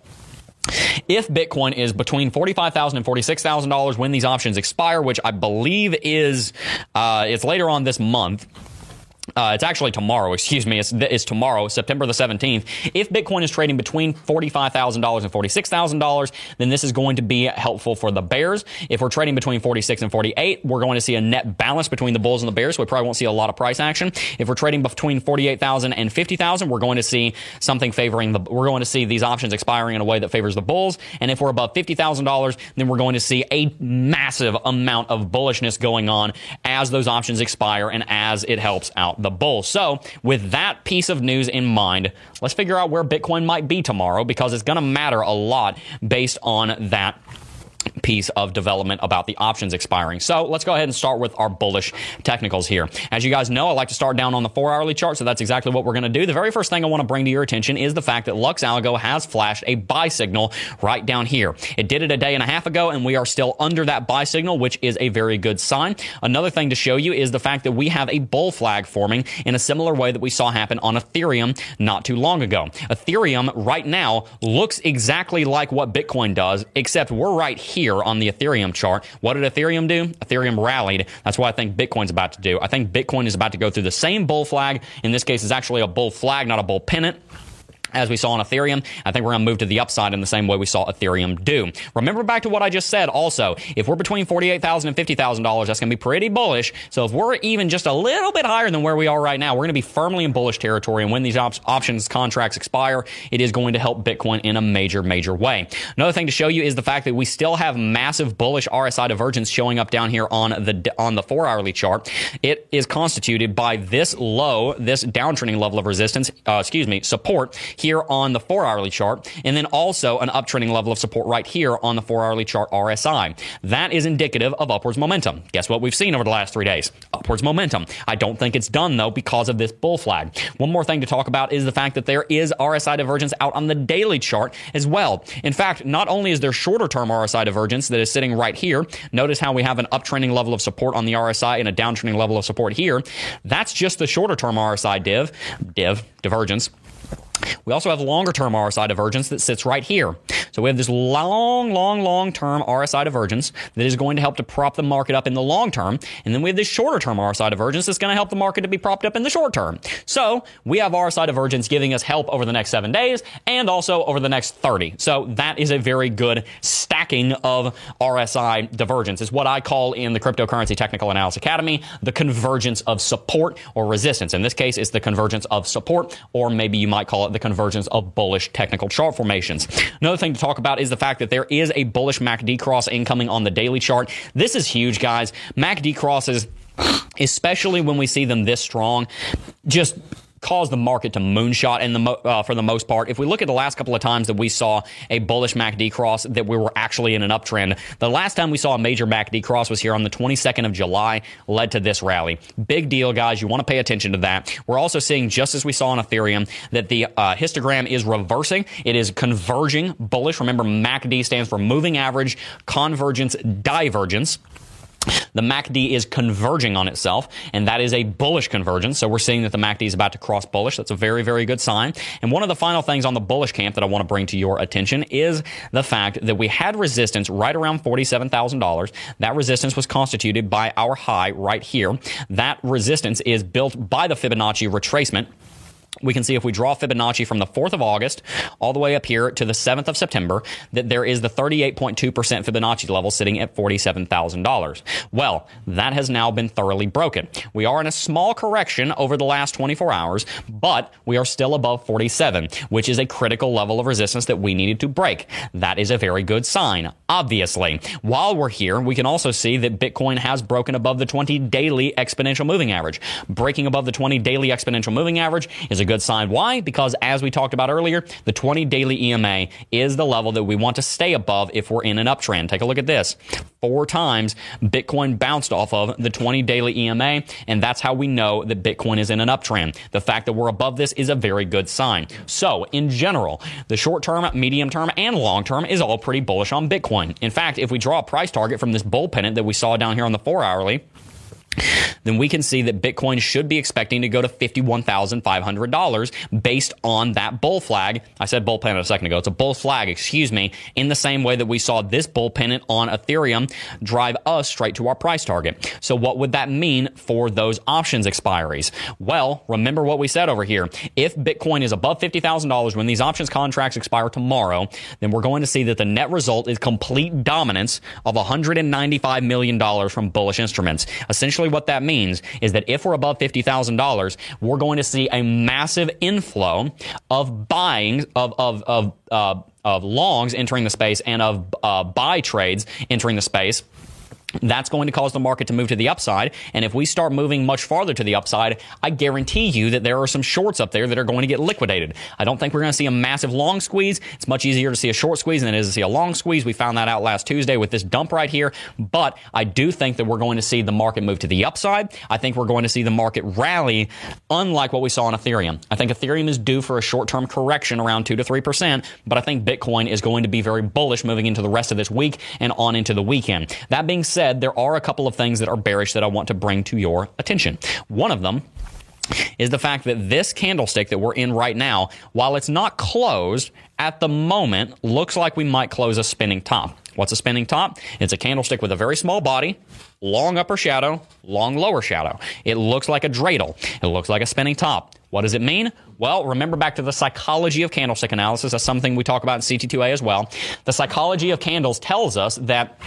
If Bitcoin is between $45,000 and $46,000 when these options expire, which I believe is, uh, it's later on this month, uh, it's actually tomorrow, excuse me. It's, it's, tomorrow, September the 17th. If Bitcoin is trading between $45,000 and $46,000, then this is going to be helpful for the bears. If we're trading between 46 and 48, we're going to see a net balance between the bulls and the bears. So we probably won't see a lot of price action. If we're trading between 48,000 and 50,000, we're going to see something favoring the, we're going to see these options expiring in a way that favors the bulls. And if we're above $50,000, then we're going to see a massive amount of bullishness going on as those options expire and as it helps out the bull. So, with that piece of news in mind, let's figure out where Bitcoin might be tomorrow because it's going to matter a lot based on that piece of development about the options expiring. So let's go ahead and start with our bullish technicals here. As you guys know, I like to start down on the four hourly chart, so that's exactly what we're going to do. The very first thing I want to bring to your attention is the fact that Lux Algo has flashed a buy signal right down here. It did it a day and a half ago, and we are still under that buy signal, which is a very good sign. Another thing to show you is the fact that we have a bull flag forming in a similar way that we saw happen on Ethereum not too long ago. Ethereum right now looks exactly like what Bitcoin does, except we're right here here on the Ethereum chart. What did Ethereum do? Ethereum rallied. That's what I think Bitcoin's about to do. I think Bitcoin is about to go through the same bull flag. In this case, it's actually a bull flag, not a bull pennant as we saw on Ethereum. I think we're going to move to the upside in the same way we saw Ethereum do. Remember back to what I just said also, if we're between $48,000 and $50,000, that's going to be pretty bullish. So if we're even just a little bit higher than where we are right now, we're going to be firmly in bullish territory. And when these op- options contracts expire, it is going to help Bitcoin in a major, major way. Another thing to show you is the fact that we still have massive bullish RSI divergence showing up down here on the, on the four hourly chart. It is constituted by this low, this downtrending level of resistance, uh, excuse me, support here on the four hourly chart, and then also an uptrending level of support right here on the four hourly chart RSI. That is indicative of upwards momentum. Guess what we've seen over the last three days? Upwards momentum. I don't think it's done though because of this bull flag. One more thing to talk about is the fact that there is RSI divergence out on the daily chart as well. In fact, not only is there shorter term RSI divergence that is sitting right here, notice how we have an uptrending level of support on the RSI and a downtrending level of support here. That's just the shorter term RSI div, div, divergence. We also have longer term RSI divergence that sits right here. So we have this long, long, long term RSI divergence that is going to help to prop the market up in the long term. And then we have this shorter term RSI divergence that's going to help the market to be propped up in the short term. So we have RSI divergence giving us help over the next seven days and also over the next 30. So that is a very good stacking of RSI divergence. It's what I call in the Cryptocurrency Technical Analysis Academy the convergence of support or resistance. In this case, it's the convergence of support, or maybe you might call it the convergence of bullish technical chart formations. Another thing to talk about is the fact that there is a bullish MACD cross incoming on the daily chart. This is huge, guys. MACD crosses especially when we see them this strong, just caused the market to moonshot in the mo- uh, for the most part. If we look at the last couple of times that we saw a bullish MACD cross, that we were actually in an uptrend. The last time we saw a major MACD cross was here on the 22nd of July, led to this rally. Big deal, guys. You want to pay attention to that. We're also seeing, just as we saw on Ethereum, that the uh, histogram is reversing. It is converging bullish. Remember, MACD stands for moving average convergence divergence. The MACD is converging on itself, and that is a bullish convergence. So we're seeing that the MACD is about to cross bullish. That's a very, very good sign. And one of the final things on the bullish camp that I want to bring to your attention is the fact that we had resistance right around $47,000. That resistance was constituted by our high right here. That resistance is built by the Fibonacci retracement we can see if we draw Fibonacci from the 4th of August all the way up here to the 7th of September that there is the 38.2% Fibonacci level sitting at $47,000. Well, that has now been thoroughly broken. We are in a small correction over the last 24 hours, but we are still above 47, which is a critical level of resistance that we needed to break. That is a very good sign, obviously. While we're here, we can also see that Bitcoin has broken above the 20 daily exponential moving average. Breaking above the 20 daily exponential moving average is is a good sign. Why? Because as we talked about earlier, the 20 daily EMA is the level that we want to stay above if we're in an uptrend. Take a look at this. Four times Bitcoin bounced off of the 20 daily EMA, and that's how we know that Bitcoin is in an uptrend. The fact that we're above this is a very good sign. So, in general, the short term, medium term, and long term is all pretty bullish on Bitcoin. In fact, if we draw a price target from this bull pennant that we saw down here on the four hourly, then we can see that Bitcoin should be expecting to go to $51,500 based on that bull flag. I said bull pennant a second ago. It's a bull flag, excuse me, in the same way that we saw this bull pennant on Ethereum drive us straight to our price target. So what would that mean for those options expiries? Well, remember what we said over here. If Bitcoin is above $50,000 when these options contracts expire tomorrow, then we're going to see that the net result is complete dominance of $195 million from bullish instruments. Essentially what that means is that if we're above $50,000, we're going to see a massive inflow of buying of, of, of, uh, of longs entering the space and of uh, buy trades entering the space that's going to cause the market to move to the upside. And if we start moving much farther to the upside, I guarantee you that there are some shorts up there that are going to get liquidated. I don't think we're going to see a massive long squeeze. It's much easier to see a short squeeze than it is to see a long squeeze. We found that out last Tuesday with this dump right here. But I do think that we're going to see the market move to the upside. I think we're going to see the market rally, unlike what we saw on Ethereum. I think Ethereum is due for a short term correction around 2 to 3%, but I think Bitcoin is going to be very bullish moving into the rest of this week and on into the weekend. That being said, said, there are a couple of things that are bearish that I want to bring to your attention. One of them is the fact that this candlestick that we're in right now, while it's not closed at the moment, looks like we might close a spinning top. What's a spinning top? It's a candlestick with a very small body, long upper shadow, long lower shadow. It looks like a dreidel. It looks like a spinning top. What does it mean? Well, remember back to the psychology of candlestick analysis. That's something we talk about in CT2A as well. The psychology of candles tells us that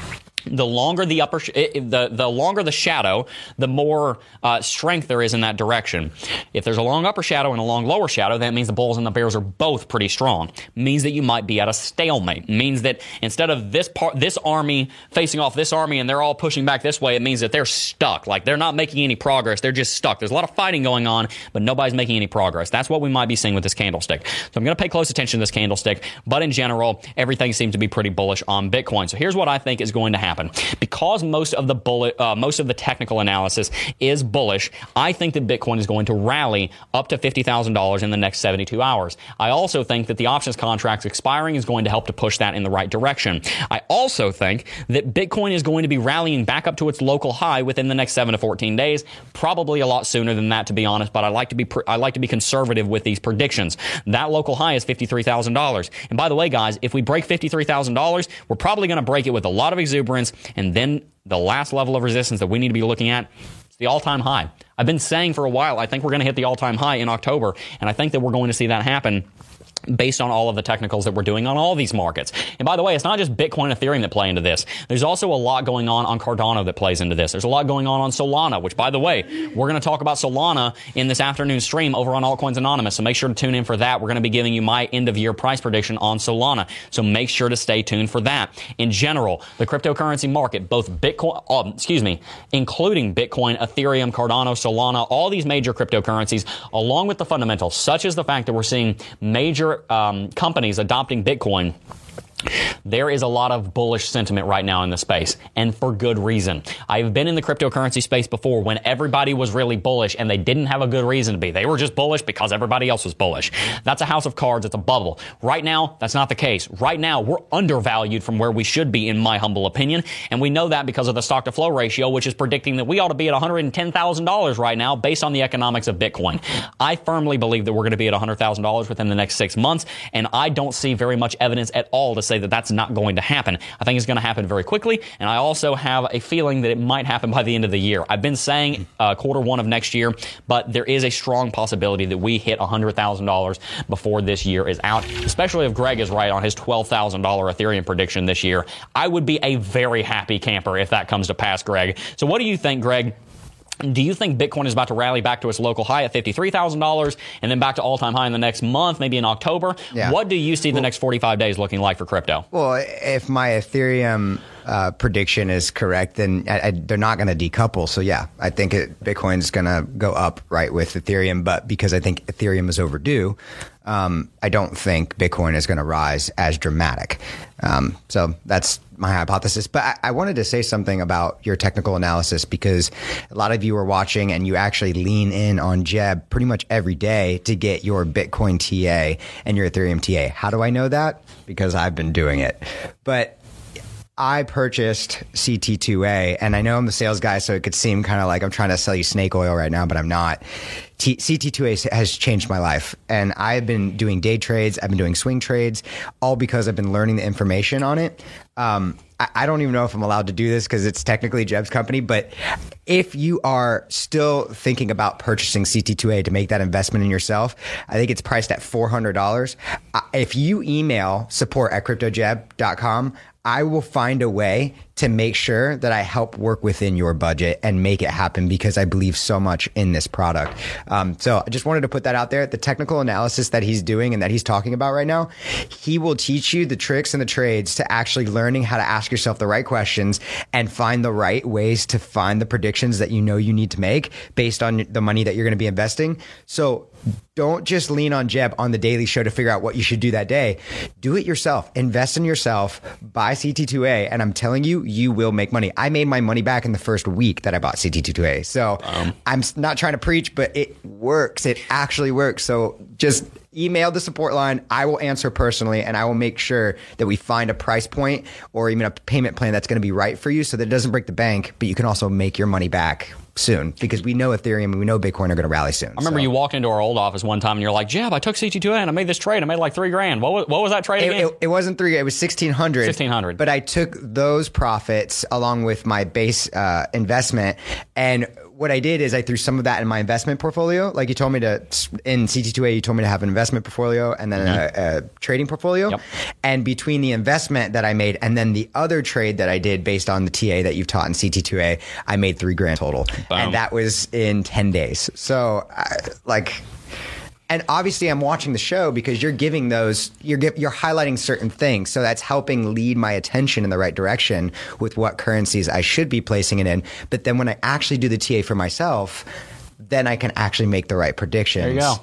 the longer the upper, the the longer the shadow, the more uh, strength there is in that direction. If there's a long upper shadow and a long lower shadow, that means the bulls and the bears are both pretty strong. means that you might be at a stalemate. means that instead of this part, this army facing off this army and they're all pushing back this way, it means that they're stuck. Like they're not making any progress. They're just stuck. There's a lot of fighting going on, but nobody's making any progress. That's what we might be seeing with this candlestick. So I'm going to pay close attention to this candlestick. But in general, everything seems to be pretty bullish on Bitcoin. So here's what I think is going to happen happen. Because most of the bullet, uh, most of the technical analysis is bullish, I think that Bitcoin is going to rally up to $50,000 in the next 72 hours. I also think that the options contracts expiring is going to help to push that in the right direction. I also think that Bitcoin is going to be rallying back up to its local high within the next 7 to 14 days, probably a lot sooner than that to be honest, but I like to be I like to be conservative with these predictions. That local high is $53,000. And by the way, guys, if we break $53,000, we're probably going to break it with a lot of exuberance and then the last level of resistance that we need to be looking at is the all time high. I've been saying for a while, I think we're going to hit the all time high in October, and I think that we're going to see that happen based on all of the technicals that we're doing on all these markets. And by the way, it's not just Bitcoin and Ethereum that play into this. There's also a lot going on on Cardano that plays into this. There's a lot going on on Solana, which by the way, we're going to talk about Solana in this afternoon stream over on Altcoins Anonymous. So make sure to tune in for that. We're going to be giving you my end of year price prediction on Solana. So make sure to stay tuned for that. In general, the cryptocurrency market, both Bitcoin, uh, excuse me, including Bitcoin, Ethereum, Cardano, Solana, all these major cryptocurrencies, along with the fundamentals, such as the fact that we're seeing major um, companies adopting Bitcoin there is a lot of bullish sentiment right now in the space, and for good reason. I've been in the cryptocurrency space before when everybody was really bullish and they didn't have a good reason to be. They were just bullish because everybody else was bullish. That's a house of cards, it's a bubble. Right now, that's not the case. Right now, we're undervalued from where we should be, in my humble opinion, and we know that because of the stock to flow ratio, which is predicting that we ought to be at $110,000 right now based on the economics of Bitcoin. I firmly believe that we're going to be at $100,000 within the next six months, and I don't see very much evidence at all to say that that's not going to happen. I think it's going to happen very quickly, and I also have a feeling that it might happen by the end of the year. I've been saying uh, quarter one of next year, but there is a strong possibility that we hit $100,000 before this year is out, especially if Greg is right on his $12,000 Ethereum prediction this year. I would be a very happy camper if that comes to pass, Greg. So what do you think, Greg? Do you think Bitcoin is about to rally back to its local high at $53,000 and then back to all time high in the next month, maybe in October? Yeah. What do you see well, the next 45 days looking like for crypto? Well, if my Ethereum uh, prediction is correct, then I, I, they're not going to decouple. So yeah, I think it, Bitcoin's going to go up right with Ethereum, but because I think Ethereum is overdue, um, I don't think Bitcoin is going to rise as dramatic. Um, so that's my hypothesis. But I, I, wanted to say something about your technical analysis because a lot of you are watching and you actually lean in on Jeb pretty much every day to get your Bitcoin TA and your Ethereum TA. How do I know that? Because I've been doing it. But I purchased CT2A, and I know I'm the sales guy, so it could seem kind of like I'm trying to sell you snake oil right now, but I'm not. T- CT2A has changed my life, and I've been doing day trades, I've been doing swing trades, all because I've been learning the information on it. Um, I, I don't even know if I'm allowed to do this because it's technically Jeb's company, but if you are still thinking about purchasing CT2A to make that investment in yourself, I think it's priced at $400. If you email support at cryptojeb.com, I will find a way to make sure that I help work within your budget and make it happen because I believe so much in this product. Um, so I just wanted to put that out there. The technical analysis that he's doing and that he's talking about right now, he will teach you the tricks and the trades to actually learning how to ask yourself the right questions and find the right ways to find the predictions that you know you need to make based on the money that you're going to be investing. So don't just lean on Jeb on the daily show to figure out what you should do that day. Do it yourself. Invest in yourself. Buy CT2A. And I'm telling you, you will make money. I made my money back in the first week that I bought CT2A. So um, I'm not trying to preach, but it works. It actually works. So just email the support line. I will answer personally and I will make sure that we find a price point or even a payment plan that's going to be right for you so that it doesn't break the bank, but you can also make your money back soon because we know Ethereum and we know Bitcoin are going to rally soon. I remember so. you walked into our old office one time and you're like, Jeb, I took CT2A and I made this trade. I made like three grand. What was, what was that trade it, again? It, it, wasn't three. It was 1600. 1600. But I took those profits along with my base uh, investment and what I did is I threw some of that in my investment portfolio. Like you told me to in CT2A, you told me to have an investment portfolio and then mm-hmm. a, a, trading portfolio. Yep. And between the investment that I made and then the other trade that I did based on the TA that you've taught in CT2A, I made three grand total, Boom. and that was in ten days. So, I, like and obviously I'm watching the show because you're giving those you're you're highlighting certain things. So that's helping lead my attention in the right direction with what currencies I should be placing it in. But then when I actually do the TA for myself then I can actually make the right predictions there you go.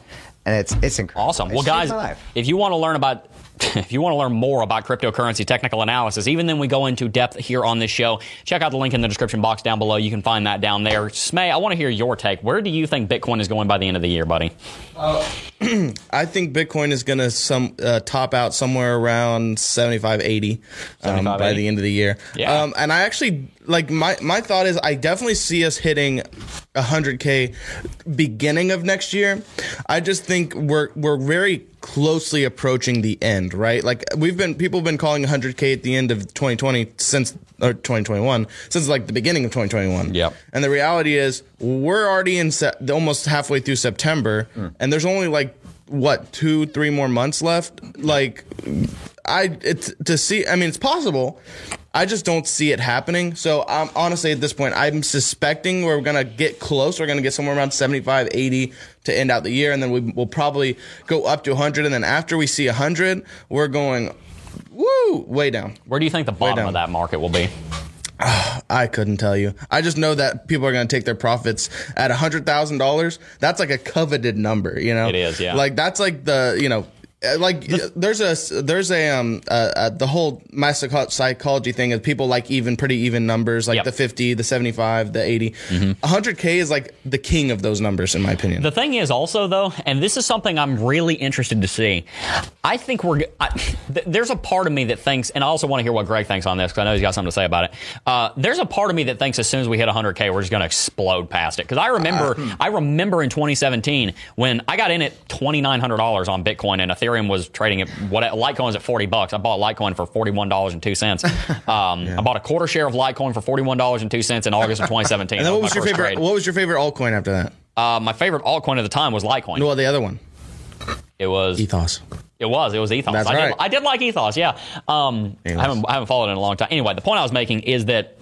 And it's it's incredible. Awesome. Well, guys, if you want to learn about if you want to learn more about cryptocurrency technical analysis, even then we go into depth here on this show, check out the link in the description box down below. You can find that down there. Smay, I want to hear your take. Where do you think Bitcoin is going by the end of the year, buddy? Uh, I think Bitcoin is going to some uh, top out somewhere around 75, 80, um, by 80. the end of the year. Yeah. Um, and I actually like my my thought is I definitely see us hitting 100k beginning of next year. I just think we're we're very closely approaching the end, right? Like we've been people have been calling 100k at the end of 2020 since or 2021 since like the beginning of 2021. Yep. And the reality is we're already in se- almost halfway through September mm. and there's only like what, 2 3 more months left. Like I it's to see I mean it's possible I just don't see it happening. So i'm honestly, at this point, I'm suspecting we're to get close. We're to get somewhere around 75, 80 to end out the year. And then we, will probably go up to 100. And then after we see 100, we're going, woo, way down. Where do you think the bottom of that market will be? I couldn't tell you. I just know that people are going to take their profits at a $100,000. That's like a coveted number, you know? It is, yeah. Like that's like the, you know, uh, like there's a there's a um uh, uh, the whole my psychology thing is people like even pretty even numbers like yep. the 50 the 75 the 80 mm-hmm. 100k is like the king of those numbers in my opinion. The thing is also though and this is something i'm really interested to see i think we're I, th- there's a part of me that thinks and i also want to hear what greg thinks on this because i know he's got something to say about it. Uh, there's a part of me that thinks as soon as we hit 100k we're just going to explode past it. Because i remember uh, i remember in 2017 when i got in at $2900 on bitcoin and ethereum Ethereum was trading at what Litecoin's at 40 bucks. I bought Litecoin for $41.02. Um, yeah. I bought a quarter share of Litecoin for $41.02 in August of 2017. and then what was, was your favorite? Trade. What was your favorite altcoin after that? Uh, my favorite altcoin at the time was Litecoin. No, the other one. It was Ethos. It was. It was Ethos. That's I right. Did, I did like Ethos. Yeah. Um, I haven't I haven't followed it in a long time. Anyway, the point I was making is that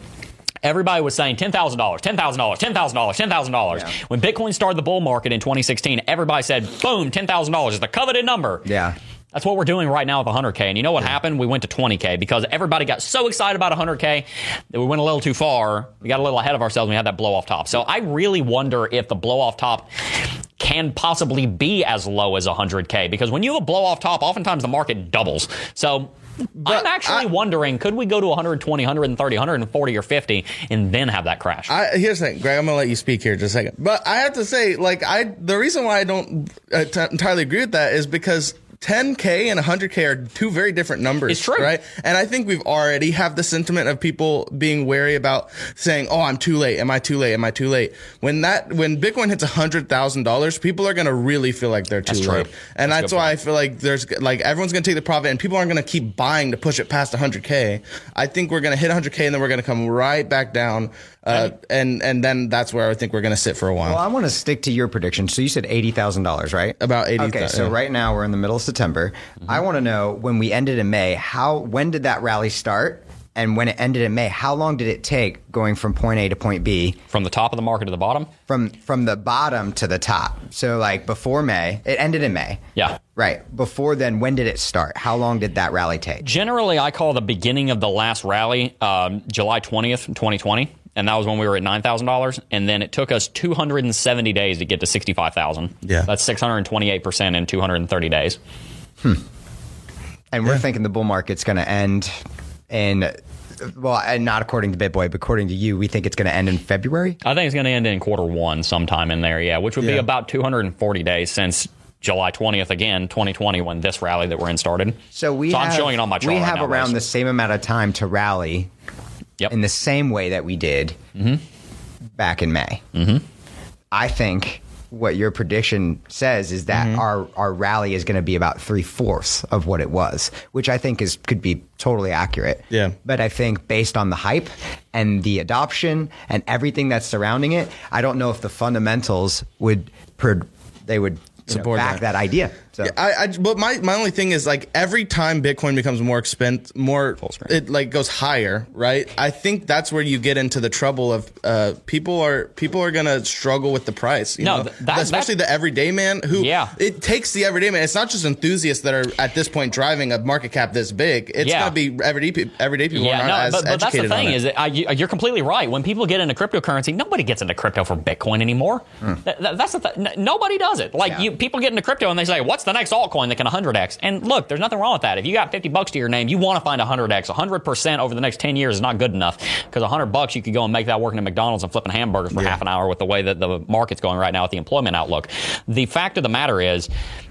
Everybody was saying $10,000, $10,000, $10,000, $10,000. Yeah. When Bitcoin started the bull market in 2016, everybody said, boom, $10,000 is the coveted number. Yeah. That's what we're doing right now with 100K. And you know what happened? We went to 20K because everybody got so excited about 100K that we went a little too far. We got a little ahead of ourselves and we had that blow off top. So I really wonder if the blow off top can possibly be as low as 100K because when you have a blow off top, oftentimes the market doubles. So But I'm actually I- wondering could we go to 120, 130, 140, or 50 and then have that crash? I, here's the thing, Greg. I'm gonna let you speak here just a second. But I have to say, like, I the reason why I don't uh, t- entirely agree with that is because 10k and 100k are two very different numbers. It's true. right? And I think we've already have the sentiment of people being wary about saying, "Oh, I'm too late. Am I too late? Am I too late?" When that when Bitcoin hits hundred thousand dollars, people are gonna really feel like they're too That's true. late, and That's that's, why point. I feel like there's like everyone's gonna take the profit, and people aren't gonna keep buying to push it past 100k. I think we're gonna hit 100k, and then we're gonna come right back down, uh, and and then that's where I think we're gonna sit for a while. Well, I want to stick to your prediction. So you said eighty thousand dollars, right? About 80, Okay, so yeah. right now we're in the middle of September. I want to know when we ended in May. How when did that rally start? And when it ended in May, how long did it take going from point A to point B, From the top of the market to the bottom? from from the bottom to the top? So like before May, it ended in May. Yeah. Right. Before then, when did it start? How long did that rally take? Generally, I call the beginning of the last rally um, July 20th, 2020. And that was when we were at $9,000. And then it took us 270 days to get to 65,000. Yeah. That's 628% in 230 days. Hmm. And we're thinking the bull market's going to end in, well, and not according to BitBoy, but according to you, we think it's going to end in February. I think it's going to end in quarter one sometime in there, yeah, which would be about 240 days since July 20th, again, 2020, when this rally that we're in started. So we so have, I'm showing it on my chart. We right have now, around Bryce. the same amount of time to rally Yep. in the same way that we did back in May. Mm-hmm. I think what your prediction says is that Mm-hmm. our, our rally is going to be about three fourths of what it was, which I think is could be totally accurate. Yeah. But I think based on the hype and the adoption and everything that's surrounding it, I don't know if the fundamentals would per, they would you know, Support back that. that, idea. So Yeah, I, I but my, my only thing is like every time Bitcoin becomes more expensive, more it like goes higher, right? I think that's where you get into the trouble of uh, people are people are gonna struggle with the price. You No, know? th- that- especially the everyday man who Yeah. it takes the everyday man. It's not just enthusiasts that are at this point driving a market cap this big. It's Yeah. gonna be everyday everyday people who Yeah, aren't no, as but, but that's the thing is that I, you, you're completely right. When people get into cryptocurrency, nobody gets into crypto for Bitcoin anymore. That- that- that's the th- nobody does it. Like Yeah. you, people get into crypto and they say, "What's the next altcoin that can 100x?" And look, there's nothing wrong with that. If you got 50 bucks to your name, you want to find 100x. 100 percent over the next 10 years is not good enough because 100 bucks you could go and make that working at McDonald's and flipping hamburgers for half an hour with the way that the market's going right now with the employment outlook. The fact of the matter is,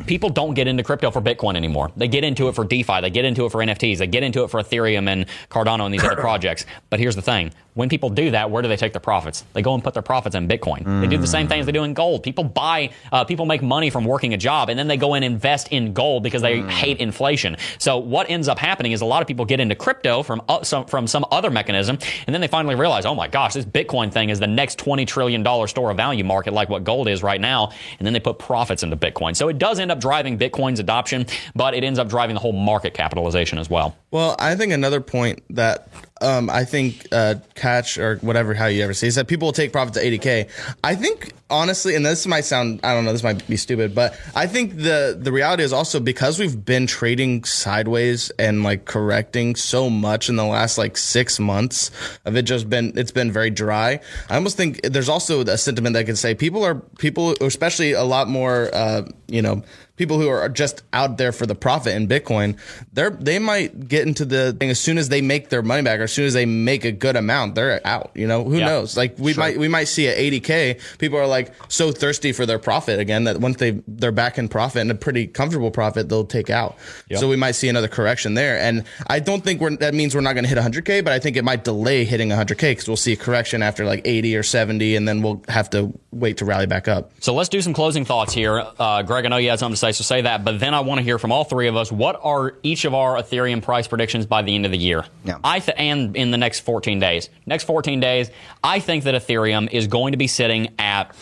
people don't get into crypto for Bitcoin anymore. They get into it for DeFi. They get into it for NFTs. They get into it for Ethereum and Cardano and these other projects. But here's the thing. When people do that, where do they take their profits? They go and put their profits in Bitcoin. They do the same thing as they do in gold. People buy, uh, people make money from working a job, and then they go and invest in gold because they hate inflation. So what ends up happening is a lot of people get into crypto from uh, some, from some other mechanism, and then they finally realize, oh my gosh, this Bitcoin thing is the next twenty trillion dollar store of value market, like what gold is right now, and then they put profits into Bitcoin. So it does end up driving Bitcoin's adoption, but it ends up driving the whole market capitalization as well. Well, I think another point that um, I think uh, catch or whatever how you ever say is that people will take profits at 80k. I think honestly, and this might sound I don't know, this might be stupid, but I think the the reality is also because we've been trading sideways and like correcting so much in the last like six months of it just been it's been very dry. I almost think there's also a sentiment that I can say people are people, especially a lot more uh, you know people who are just out there for the profit in Bitcoin, they're they might get into the thing as soon as they make their money back or as soon as they make a good amount, they're out. You know, who Yeah. knows? Like we might we might see at 80k, people are like so thirsty for their profit again that once they they're back in profit and a pretty comfortable profit, they'll take out. Yeah. So we might see another correction there. And I don't think we're that means we're not going to hit 100k, but I think it might delay hitting 100k because we'll see a correction after like 80 or 70, and then we'll have to wait to rally back up. So let's do some closing thoughts here. Uh, Greg, I know you had something to say, so say that. But then I want to hear from all three of us. What are each of our Ethereum price predictions by the end of the year? Yeah. I th- and in the next 14 days. Next 14 days, I think that Ethereum is going to be sitting at.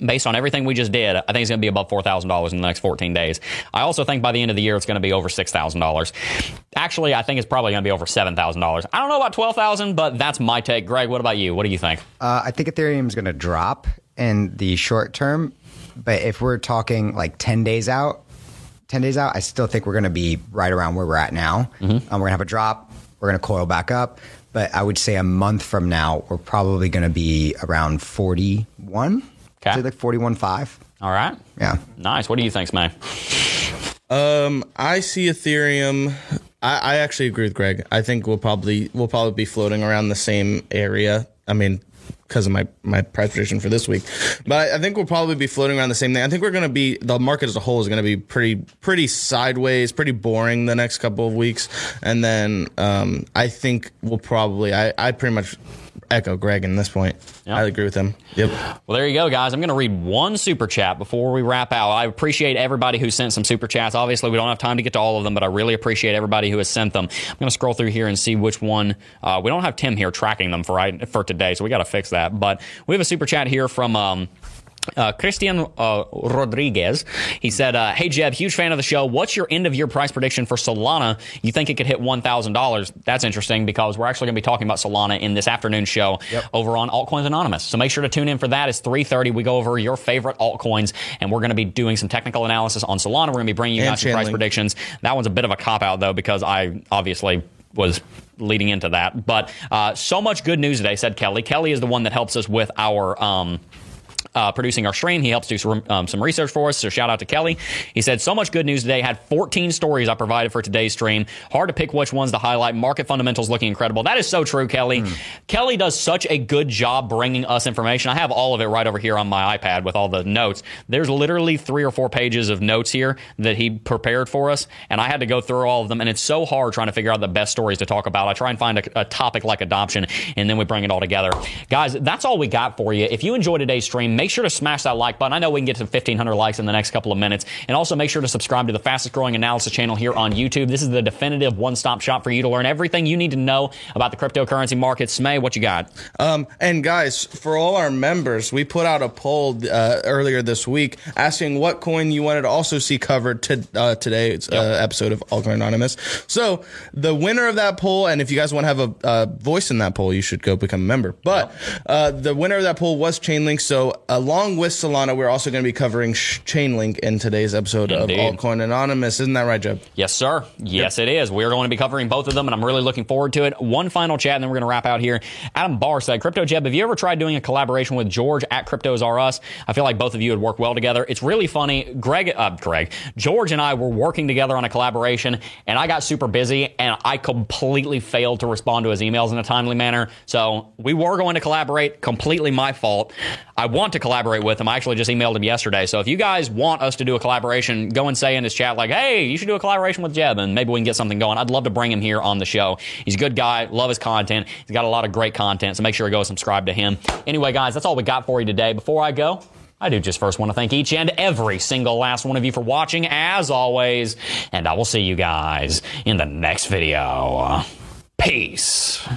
Based on everything we just did, I think it's going to be above four thousand dollars in the next fourteen days. I also think by the end of the year, it's going to be over six thousand dollars. Actually, I think it's probably going to be over seven thousand dollars. I don't know about twelve thousand, but that's my take. Greg, what about you? What do you think? Uh, I think Ethereum is going to drop in the short term, but if we're talking like 10 days out, 10 days out, I still think we're going to be right around where we're at now. Mm-hmm. Um, we're going to have a drop. We're going to coil back up. But I would say a month from now, we're probably going to be around 41. Okay. Say like 41.5. All right. Yeah. Nice. What do you think, Smay? Um, I see Ethereum. I, I actually agree with Greg. I think we'll probably we'll probably be floating around the same area. I mean, because of my my price prediction for this week, but I think we'll probably be floating around the same thing. I think we're going to be the market as a whole is going to be pretty pretty sideways, pretty boring the next couple of weeks, and then um, I think we'll probably I I pretty much echo Greg in this point. Yeah. I agree with him. Yep. Well, there you go, guys. I'm going to read one super chat before we wrap out. I appreciate everybody who sent some super chats. Obviously, we don't have time to get to all of them, but I really appreciate everybody who has sent them. I'm going to scroll through here and see which one. Uh, we don't have Tim here tracking them for right, for today, so we got to fix that. But we have a super chat here from. Um, uh, Christian uh, Rodriguez. He said, uh, Hey, Jeb, huge fan of the show. What's your end of year price prediction for Solana? You think it could hit $1,000? That's interesting because we're actually going to be talking about Solana in this afternoon show over on Altcoins Anonymous. So make sure to tune in for that. It's 3.30. We go over your favorite altcoins and we're going to be doing some technical analysis on Solana. We're going to be bringing you And guys some price predictions. That one's a bit of a cop out though because I obviously was leading into that. But uh, so much good news today, said Kelly. Kelly is the one that helps us with our. Um, uh, producing our stream. He helps do some, um, some research for us. So shout out to Kelly. He said, so much good news today. Had 14 stories I provided for today's stream. Hard to pick which ones to highlight. Market fundamentals looking incredible. That is so true, Kelly. Kelly does such a good job bringing us information. I have all of it right over here on my iPad with all the notes. There's literally three or four pages of notes here that he prepared for us. And I had to go through all of them. And it's so hard trying to figure out the best stories to talk about. I try and find a, a topic like adoption and then we bring it all together. Guys, that's all we got for you. If you enjoyed today's stream, make sure to smash that like button. I know we can get to 1,500 likes in the next couple of minutes. And also make sure to subscribe to the fastest growing analysis channel here on YouTube. This is the definitive one stop shop for you to learn everything you need to know about the cryptocurrency market. Smay, what you got? Um, and guys, for all our members, we put out a poll uh, earlier this week asking what coin you wanted to also see covered to uh, today's uh, episode of Altcoin Anonymous. So the winner of that poll, and if you guys want to have a uh, voice in that poll, you should go become a member. But uh, the winner of that poll was Chainlink. So along with Solana, we're also going to be covering Chainlink in today's episode Indeed. of Altcoin Anonymous. Isn't that right, Jeb? Yes, sir. Yes, it is. We're going to be covering both of them, and I'm really looking forward to it. One final chat, and then we're going to wrap out here. Adam Barr said, Crypto Jeb, have you ever tried doing a collaboration with George at Cryptos R Us? I feel like both of you would work well together. It's really funny. Greg, uh, Greg, George and I were working together on a collaboration, and I got super busy, and I completely failed to respond to his emails in a timely manner. So we were going to collaborate. Completely my fault. I want to collaborate with him. I actually just emailed him yesterday. So if you guys want us to do a collaboration, go and say in his chat, like, hey, you should do a collaboration with Jeb, and maybe we can get something going. I'd love to bring him here on the show. He's a good guy, love his content. He's got a lot of great content, so make sure to go subscribe to him. Anyway, guys, that's all we got for you today. Before I go, I do just first want to thank each and every single last one of you for watching, as always, and I will see you guys in the next video. Peace.